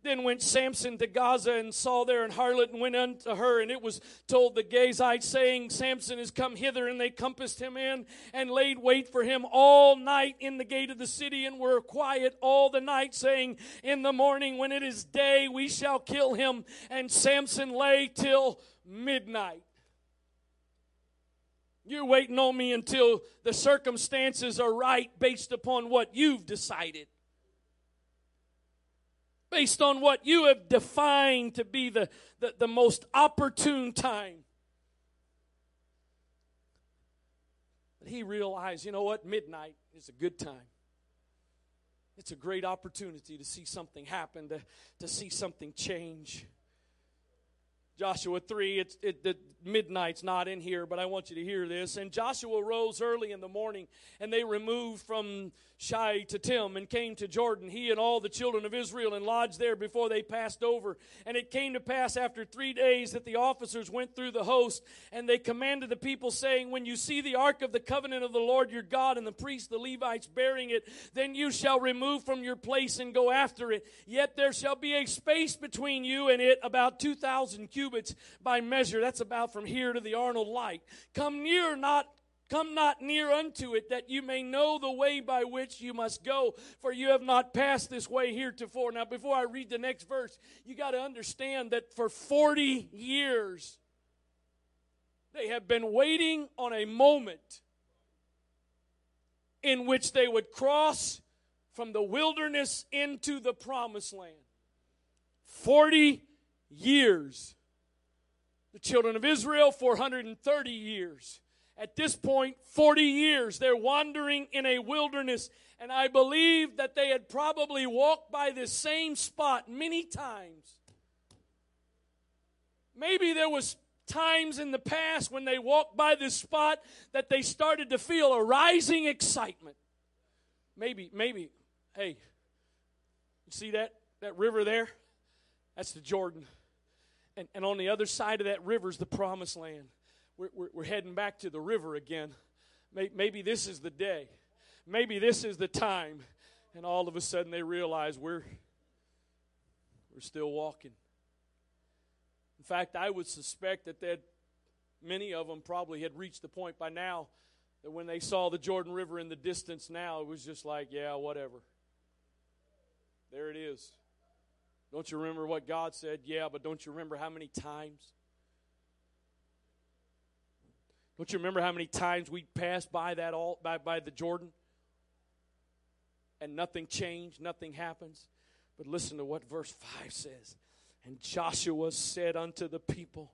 Speaker 1: then went Samson to Gaza and saw there an harlot and went unto her, and it was told the Gazites, saying, Samson is come hither, and they compassed him in and laid wait for him all night in the gate of the city, and were quiet all the night, saying, In the morning when it is day, we shall kill him. And Samson lay till midnight. You're waiting on me until the circumstances are right based upon what you've decided based on what you have defined to be the, the, the most opportune time. But he realized, you know what, midnight is a good time. It's a great opportunity to see something happen, to, to see something change. Joshua 3, it's, it, the midnight's not in here, but I want you to hear this. And Joshua rose early in the morning, and they removed from Shittim and came to Jordan, he and all the children of Israel, and lodged there before they passed over. And it came to pass after three days that the officers went through the host, and they commanded the people, saying, When you see the ark of the covenant of the Lord your God, and the priests, the Levites, bearing it, then you shall remove from your place and go after it. Yet there shall be a space between you and it, about 2,000 cubits by measure. That's about from here to the Arnold Light. Come near not Come not near unto it, that you may know the way by which you must go, for you have not passed this way heretofore. Now, before I read the next verse, you got to understand that for 40 years, they have been waiting on a moment in which they would cross from the wilderness into the promised land. 40 years. The children of Israel, 430 years. At this point, 40 years, they're wandering in a wilderness. And I believe that they had probably walked by this same spot many times. Maybe there was times in the past when they walked by this spot that they started to feel a rising excitement. Maybe, maybe, hey, you see that, that river there? That's the Jordan. And, and on the other side of that river is the promised land. We're, we're, we're heading back to the river again. Maybe this is the day. Maybe this is the time. And all of a sudden they realize we're, we're still walking. In fact, I would suspect that that many of them probably had reached the point by now that when they saw the Jordan River in the distance now, it was just like, yeah, whatever. There it is. Don't you remember what God said? Yeah, but don't you remember how many times? Don't you remember how many times we passed by that all by, by the Jordan? And nothing changed, nothing happens. But listen to what verse 5 says. And Joshua said unto the people,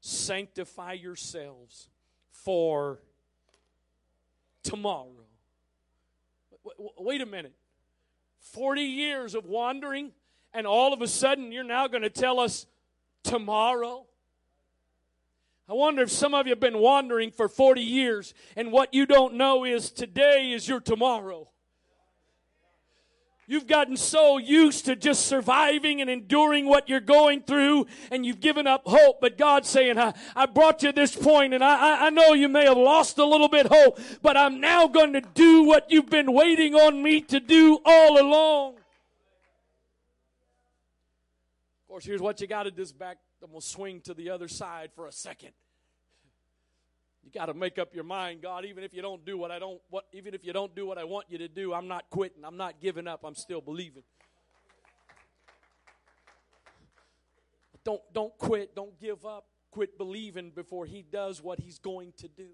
Speaker 1: Sanctify yourselves for tomorrow. Wait a minute. 40 years of wandering, and all of a sudden you're now going to tell us tomorrow? I wonder if some of you have been wandering for 40 years, and what you don't know is today is your tomorrow. You've gotten so used to just surviving and enduring what you're going through, and you've given up hope. But God's saying, I, I brought you to this point, and I, I know you may have lost a little bit hope, but I'm now going to do what you've been waiting on me to do all along. Course, here's what you got to do is back, I'm going to swing to the other side for a second. You got to make up your mind, God, even if you don't do what I don't what even if you don't do what I want you to do, I'm not quitting. I'm not giving up. I'm still believing. Don't don't quit. Don't give up. Quit believing before he does what he's going to do.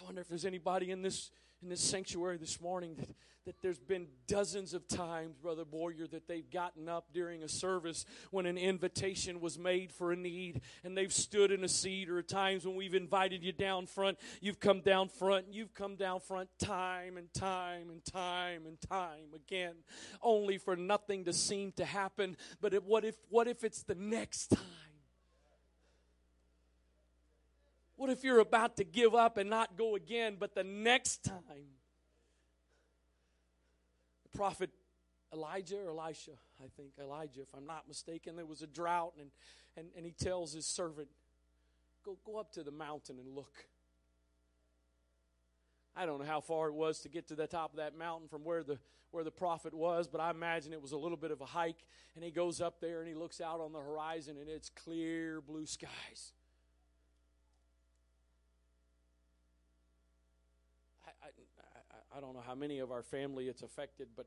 Speaker 1: I wonder if there's anybody in this in this sanctuary this morning that that there's been dozens of times, Brother Boyer, that they've gotten up during a service when an invitation was made for a need and they've stood in a seat, or at times when we've invited you down front, you've come down front, you've come down front time and time and time and time again, only for nothing to seem to happen. But what if what if it's the next time? What if you're about to give up and not go again, but the next time? The prophet Elijah or Elisha, I think, Elijah, if I'm not mistaken, there was a drought, and, and, and he tells his servant, go, go up to the mountain and look. I don't know how far it was to get to the top of that mountain from where the where the prophet was, but I imagine it was a little bit of a hike. And he goes up there and he looks out on the horizon, and it's clear blue skies. I don't know how many of our family it's affected, but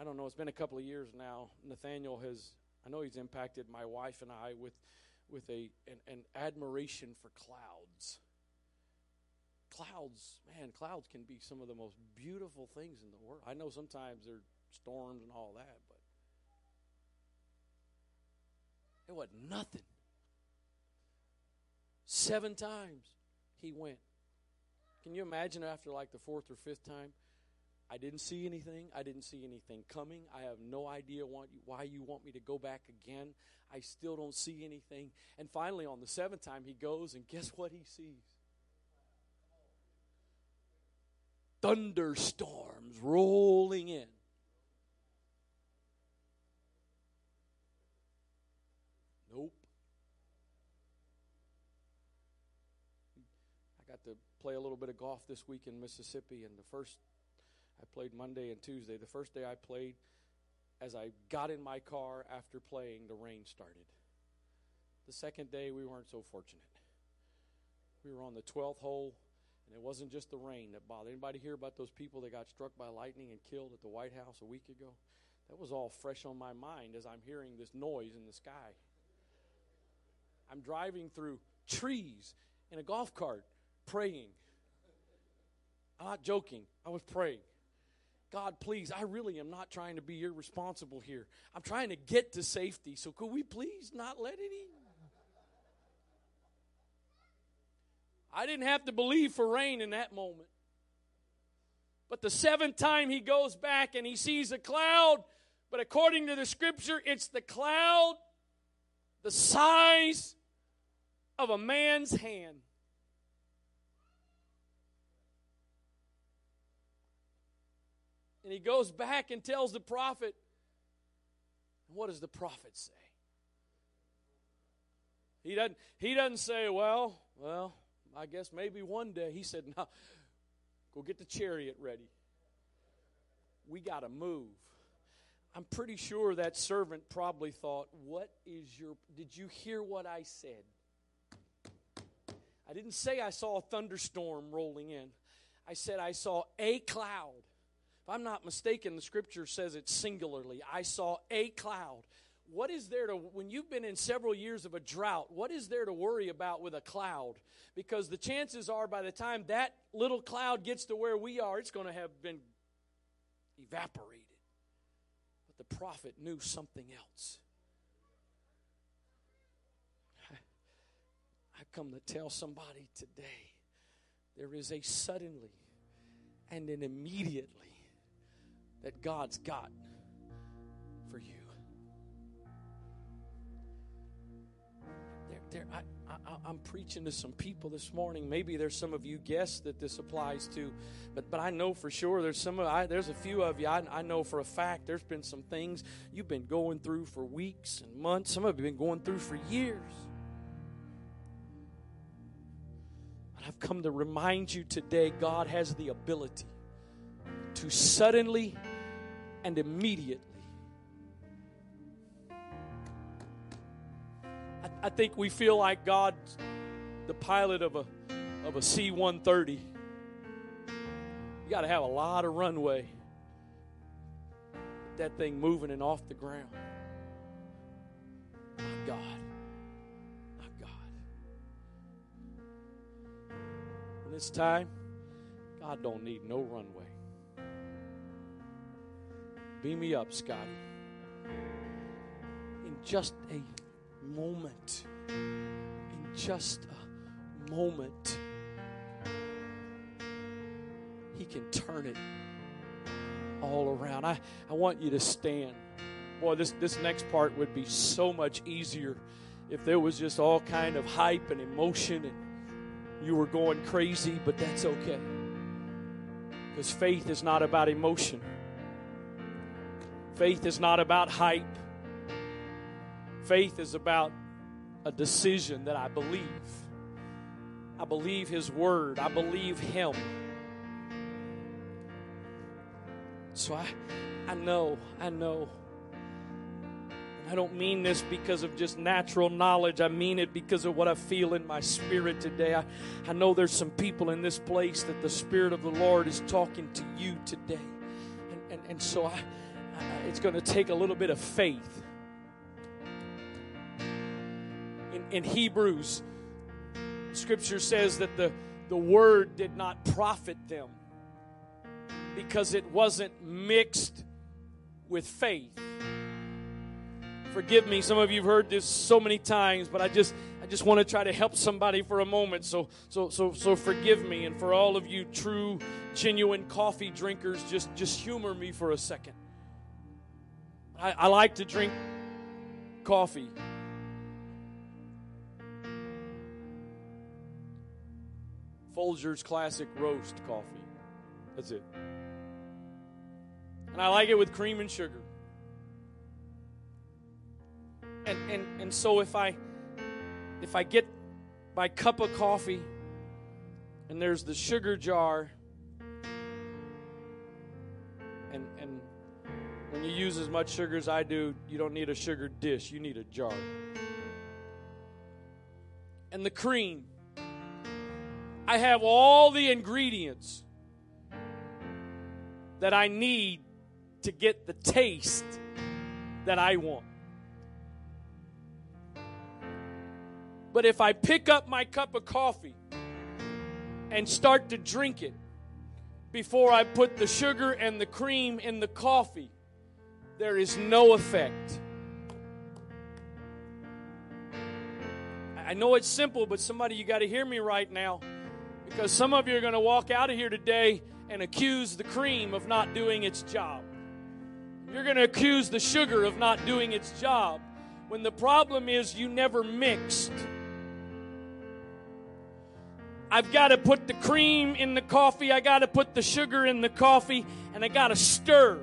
Speaker 1: I don't know. It's been a couple of years now. Nathaniel has, I know he's impacted my wife and I with, with a an, an admiration for clouds. Clouds, man, clouds can be some of the most beautiful things in the world. I know sometimes there's storms and all that, but it was nothing. Seven times he went. Can you imagine after like the fourth or fifth time? I didn't see anything. I didn't see anything coming. I have no idea why you want me to go back again. I still don't see anything. And finally, on the seventh time, he goes, and guess what he sees? Thunderstorms rolling in. Nope. I got to play a little bit of golf this week in Mississippi, and the first I played Monday and Tuesday. The first day I played, as I got in my car after playing, the rain started. The second day, we weren't so fortunate. We were on the 12th hole, and it wasn't just the rain that bothered. Anybody hear about those people that got struck by lightning and killed at the White House a week ago? That was all fresh on my mind as I'm hearing this noise in the sky. I'm driving through trees in a golf cart praying. I'm not joking. I was praying. God, please, I really am not trying to be irresponsible here. I'm trying to get to safety. So could we please not let any? I didn't have to believe for rain in that moment. But the seventh time he goes back and he sees a cloud, but according to the scripture, it's the cloud the size of a man's hand. And he goes back and tells the prophet, what does the prophet say? He doesn't, he doesn't say, well, well, I guess maybe one day. He said, no, go get the chariot ready. We got to move. I'm pretty sure that servant probably thought, What is your. Did you hear what I said? I didn't say I saw a thunderstorm rolling in. I said I saw a cloud. If I'm not mistaken, the scripture says it singularly. I saw a cloud. What is there to, when you've been in several years of a drought, what is there to worry about with a cloud? Because the chances are by the time that little cloud gets to where we are, it's going to have been evaporated. But the prophet knew something else. I've come to tell somebody today there is a suddenly and an immediately that God's got for you. There, there, I, I, am preaching to some people this morning. Maybe there's some of you guests that this applies to, but but I know for sure there's some of I, there's a few of you. I, I know for a fact there's been some things you've been going through for weeks and months. Some of you have been going through for years. I've come to remind you today God has the ability to suddenly and immediately. I, I think we feel like God's the pilot of a of a C 130. You got to have a lot of runway. That thing moving and off the ground. My God. this time, God don't need no runway. Beam me up, Scotty. In just a moment, in just a moment, He can turn it all around. I, I want you to stand. Boy, this, this next part would be so much easier if there was just all kind of hype and emotion and you were going crazy, but that's okay. Because faith is not about emotion, faith is not about hype. Faith is about a decision that I believe. I believe His Word, I believe Him. So I, I know, I know I don't mean this because of just natural knowledge. I mean it because of what I feel in my spirit today. I, I know there's some people in this place that the Spirit of the Lord is talking to you today. And, and, and so I, I, Uh, it's going to take a little bit of faith. In, in Hebrews, Scripture says that the, the Word did not profit them because it wasn't mixed with faith forgive me. Some of you've heard this so many times, but I just I just want to try to help somebody for a moment. So so so so forgive me. And for all of you true, genuine coffee drinkers, just just humor me for a second. I, I like to drink coffee. Folgers Classic Roast coffee. That's it. And I like it with cream and sugar and, and, and so if I if I get my cup of coffee and there's the sugar jar and and when you use as much sugar as I do, you don't need a sugar dish, you need a jar. And the cream. I have all the ingredients that I need to get the taste that I want. But if I pick up my cup of coffee and start to drink it before I put the sugar and the cream in the coffee, there is no effect. I know it's simple, but somebody, you got to hear me right now because some of you are going to walk out of here today and accuse the cream of not doing its job. You're going to accuse the sugar of not doing its job. when the problem is you never mixed. I've got to put the cream in the coffee, I got to put the sugar in the coffee, and I got to stir.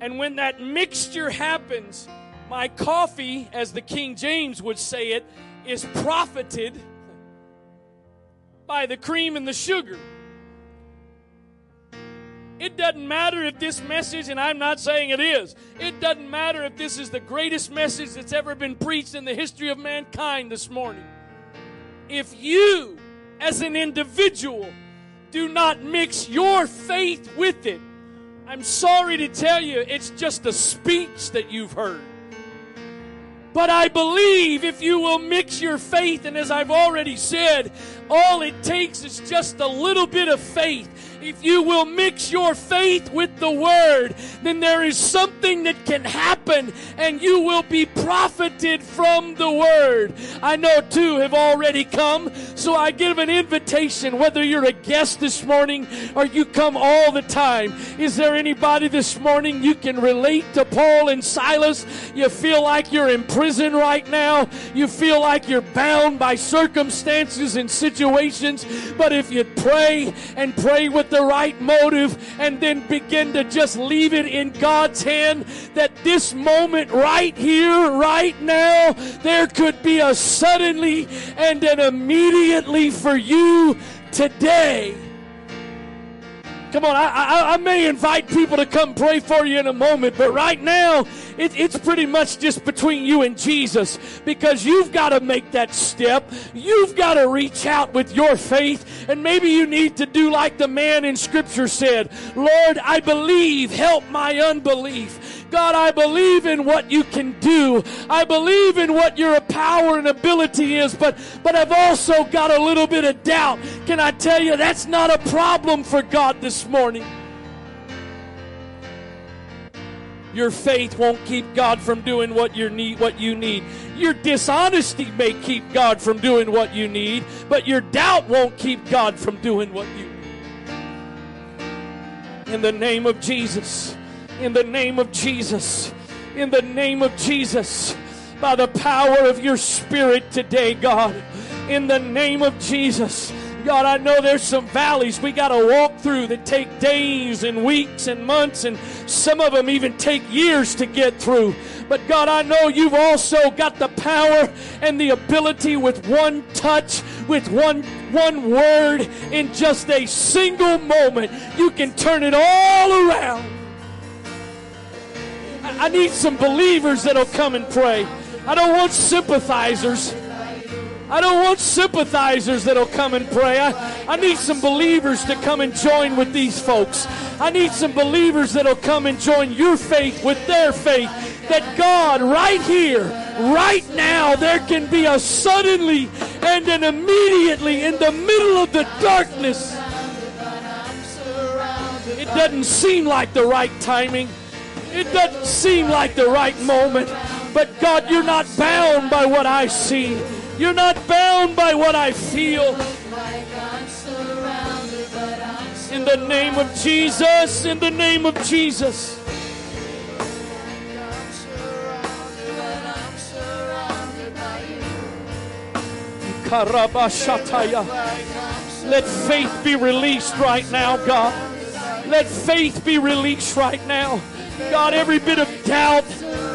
Speaker 1: And when that mixture happens, my coffee, as the King James would say it, is profited by the cream and the sugar. It doesn't matter if this message, and I'm not saying it is, it doesn't matter if this is the greatest message that's ever been preached in the history of mankind this morning. If you, as an individual, do not mix your faith with it, I'm sorry to tell you, it's just a speech that you've heard. But I believe if you will mix your faith, and as I've already said, all it takes is just a little bit of faith if you will mix your faith with the word, then there is something that can happen and you will be profited from the word. I know two have already come, so I give an invitation, whether you're a guest this morning or you come all the time. Is there anybody this morning you can relate to Paul and Silas? You feel like you're in prison right now. You feel like you're bound by circumstances and situations. But if you pray and pray with the right motive and then begin to just leave it in God's hand that this moment right here, right now, there could be a suddenly and an immediately for you today. Come on, I, I, I, may invite people to come pray for you in a moment, but right now, it, it's pretty much just between you and Jesus because you've got to make that step. You've got to reach out with your faith, and maybe you need to do like the man in Scripture said Lord, I believe, help my unbelief. God, I believe in what you can do. I believe in what your power and ability is, but, but I've also got a little bit of doubt. Can I tell you that's not a problem for God this morning? Your faith won't keep God from doing what you need what you need. Your dishonesty may keep God from doing what you need, but your doubt won't keep God from doing what you need. In the name of Jesus. In the name of Jesus. In the name of Jesus. By the power of your spirit today, God. In the name of Jesus. God, I know there's some valleys we got to walk through that take days and weeks and months, and some of them even take years to get through. But God, I know you've also got the power and the ability with one touch, with one one word, in just a single moment, you can turn it all around. I need some believers that'll come and pray. I don't want sympathizers. I don't want sympathizers that'll come and pray. I, I need some believers to come and join with these folks. I need some believers that'll come and join your faith with their faith. That God, right here, right now, there can be a suddenly and an immediately in the middle of the darkness. It doesn't seem like the right timing. It doesn't seem like the right moment. But God, you're not bound by what I see. You're not bound by what I feel. In the name of Jesus, in the name of Jesus. Let faith be released right now, God. Let faith be released right now. God, every bit of doubt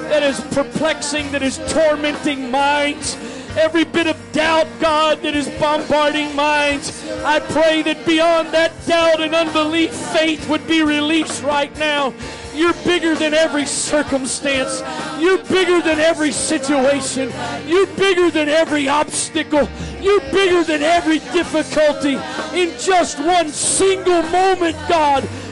Speaker 1: that is perplexing, that is tormenting minds, every bit of doubt, God, that is bombarding minds. I pray that beyond that doubt and unbelief, faith would be released right now. You're bigger than every circumstance. You're bigger than every situation. You're bigger than every obstacle. You're bigger than every difficulty. In just one single moment, God,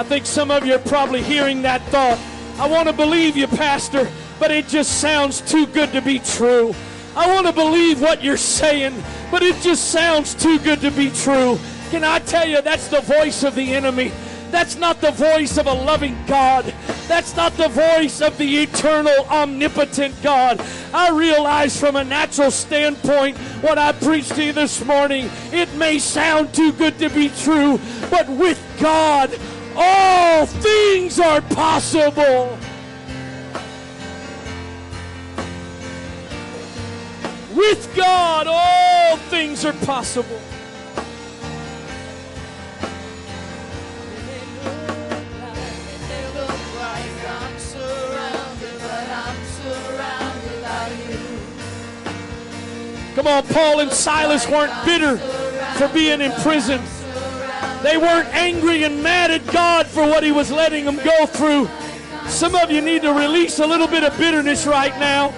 Speaker 1: I think some of you are probably hearing that thought. I want to believe you, Pastor.
Speaker 2: but it just sounds too good to be true. I want to believe what you're saying, but it just sounds too good to be true. Can I tell you that's the voice of the enemy? That's not the voice of a loving God. That's not the voice of the eternal, omnipotent God. I realize from a natural standpoint what I preached to you this morning, it may sound too good to be true, but with God, all things are possible. With God, all things are possible. Come on, Paul and Silas weren't bitter for being in prison. They weren't angry and mad at God for what he was letting them go through. Some of you need to release a little bit of bitterness right now.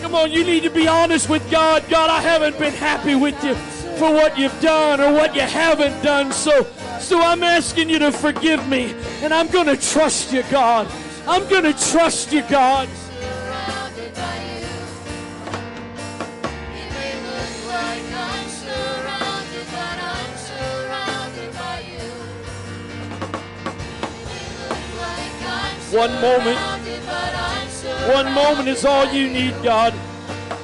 Speaker 2: Come on, you need to be honest with God. God, I haven't been happy with you for what you've done or what you haven't done. So, so I'm asking you to forgive me. And I'm going to trust you, God. I'm going to trust you, God. One moment. One moment is all you need, God.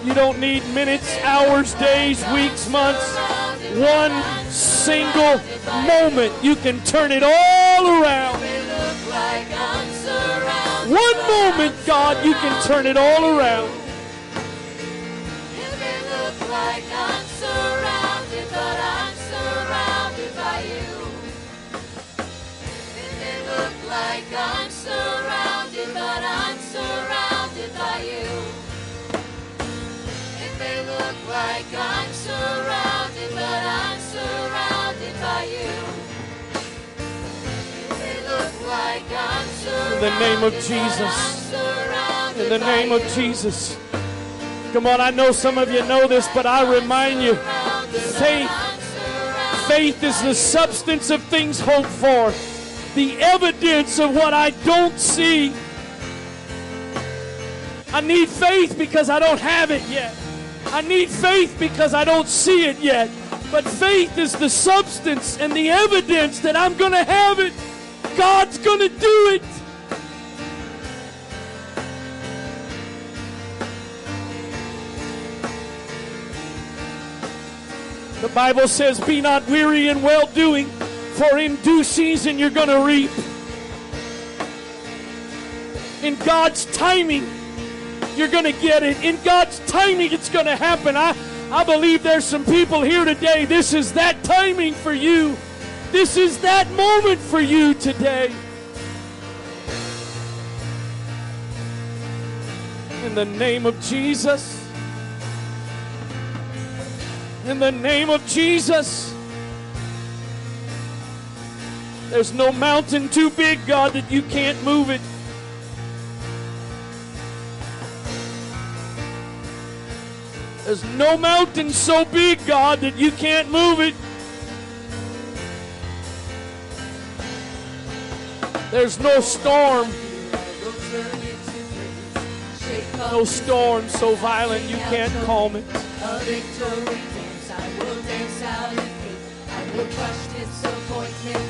Speaker 2: You don't need minutes, hours, days, weeks, months. One single moment, you can turn it all around. One moment, God, you can turn it all around. Like I'm surrounded, but I'm surrounded by you. It may look like I'm surrounded, but I'm surrounded by you. It may look like I'm surrounded, In the name of Jesus. In the name of Jesus. Come on, I know some of you know this, but I remind you faith. Faith is the substance of things hoped for the evidence of what I don't see. I need faith because I don't have it yet. I need faith because I don't see it yet. But faith is the substance and the evidence that I'm going to have it. God's going to do it. The Bible says, Be not weary in well doing for in due season you're going to reap. In God's timing, you're going to get it. In God's timing, it's going to happen. I, I believe there's some people here today. This is that timing for you. This is that moment for you today. In the name of Jesus. In the name of Jesus. There's no mountain too big, God, that you can't move it. There's no mountain so big, God, that you can't move it. There's no storm. No storm so violent you can't calm it. I will crush disappointment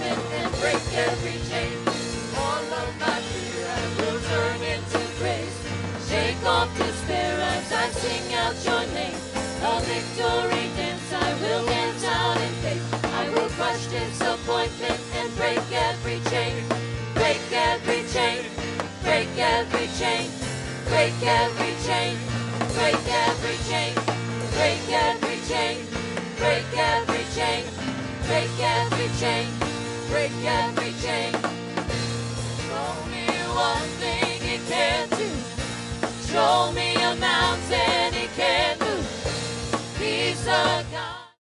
Speaker 2: Appointment and break every chain. Break every chain. Break every chain. Break every chain. Break every chain. Break every chain. Break every chain. Break every chain. Break every chain. Only one thing he can't do. Show me a mountain he can't move. He's a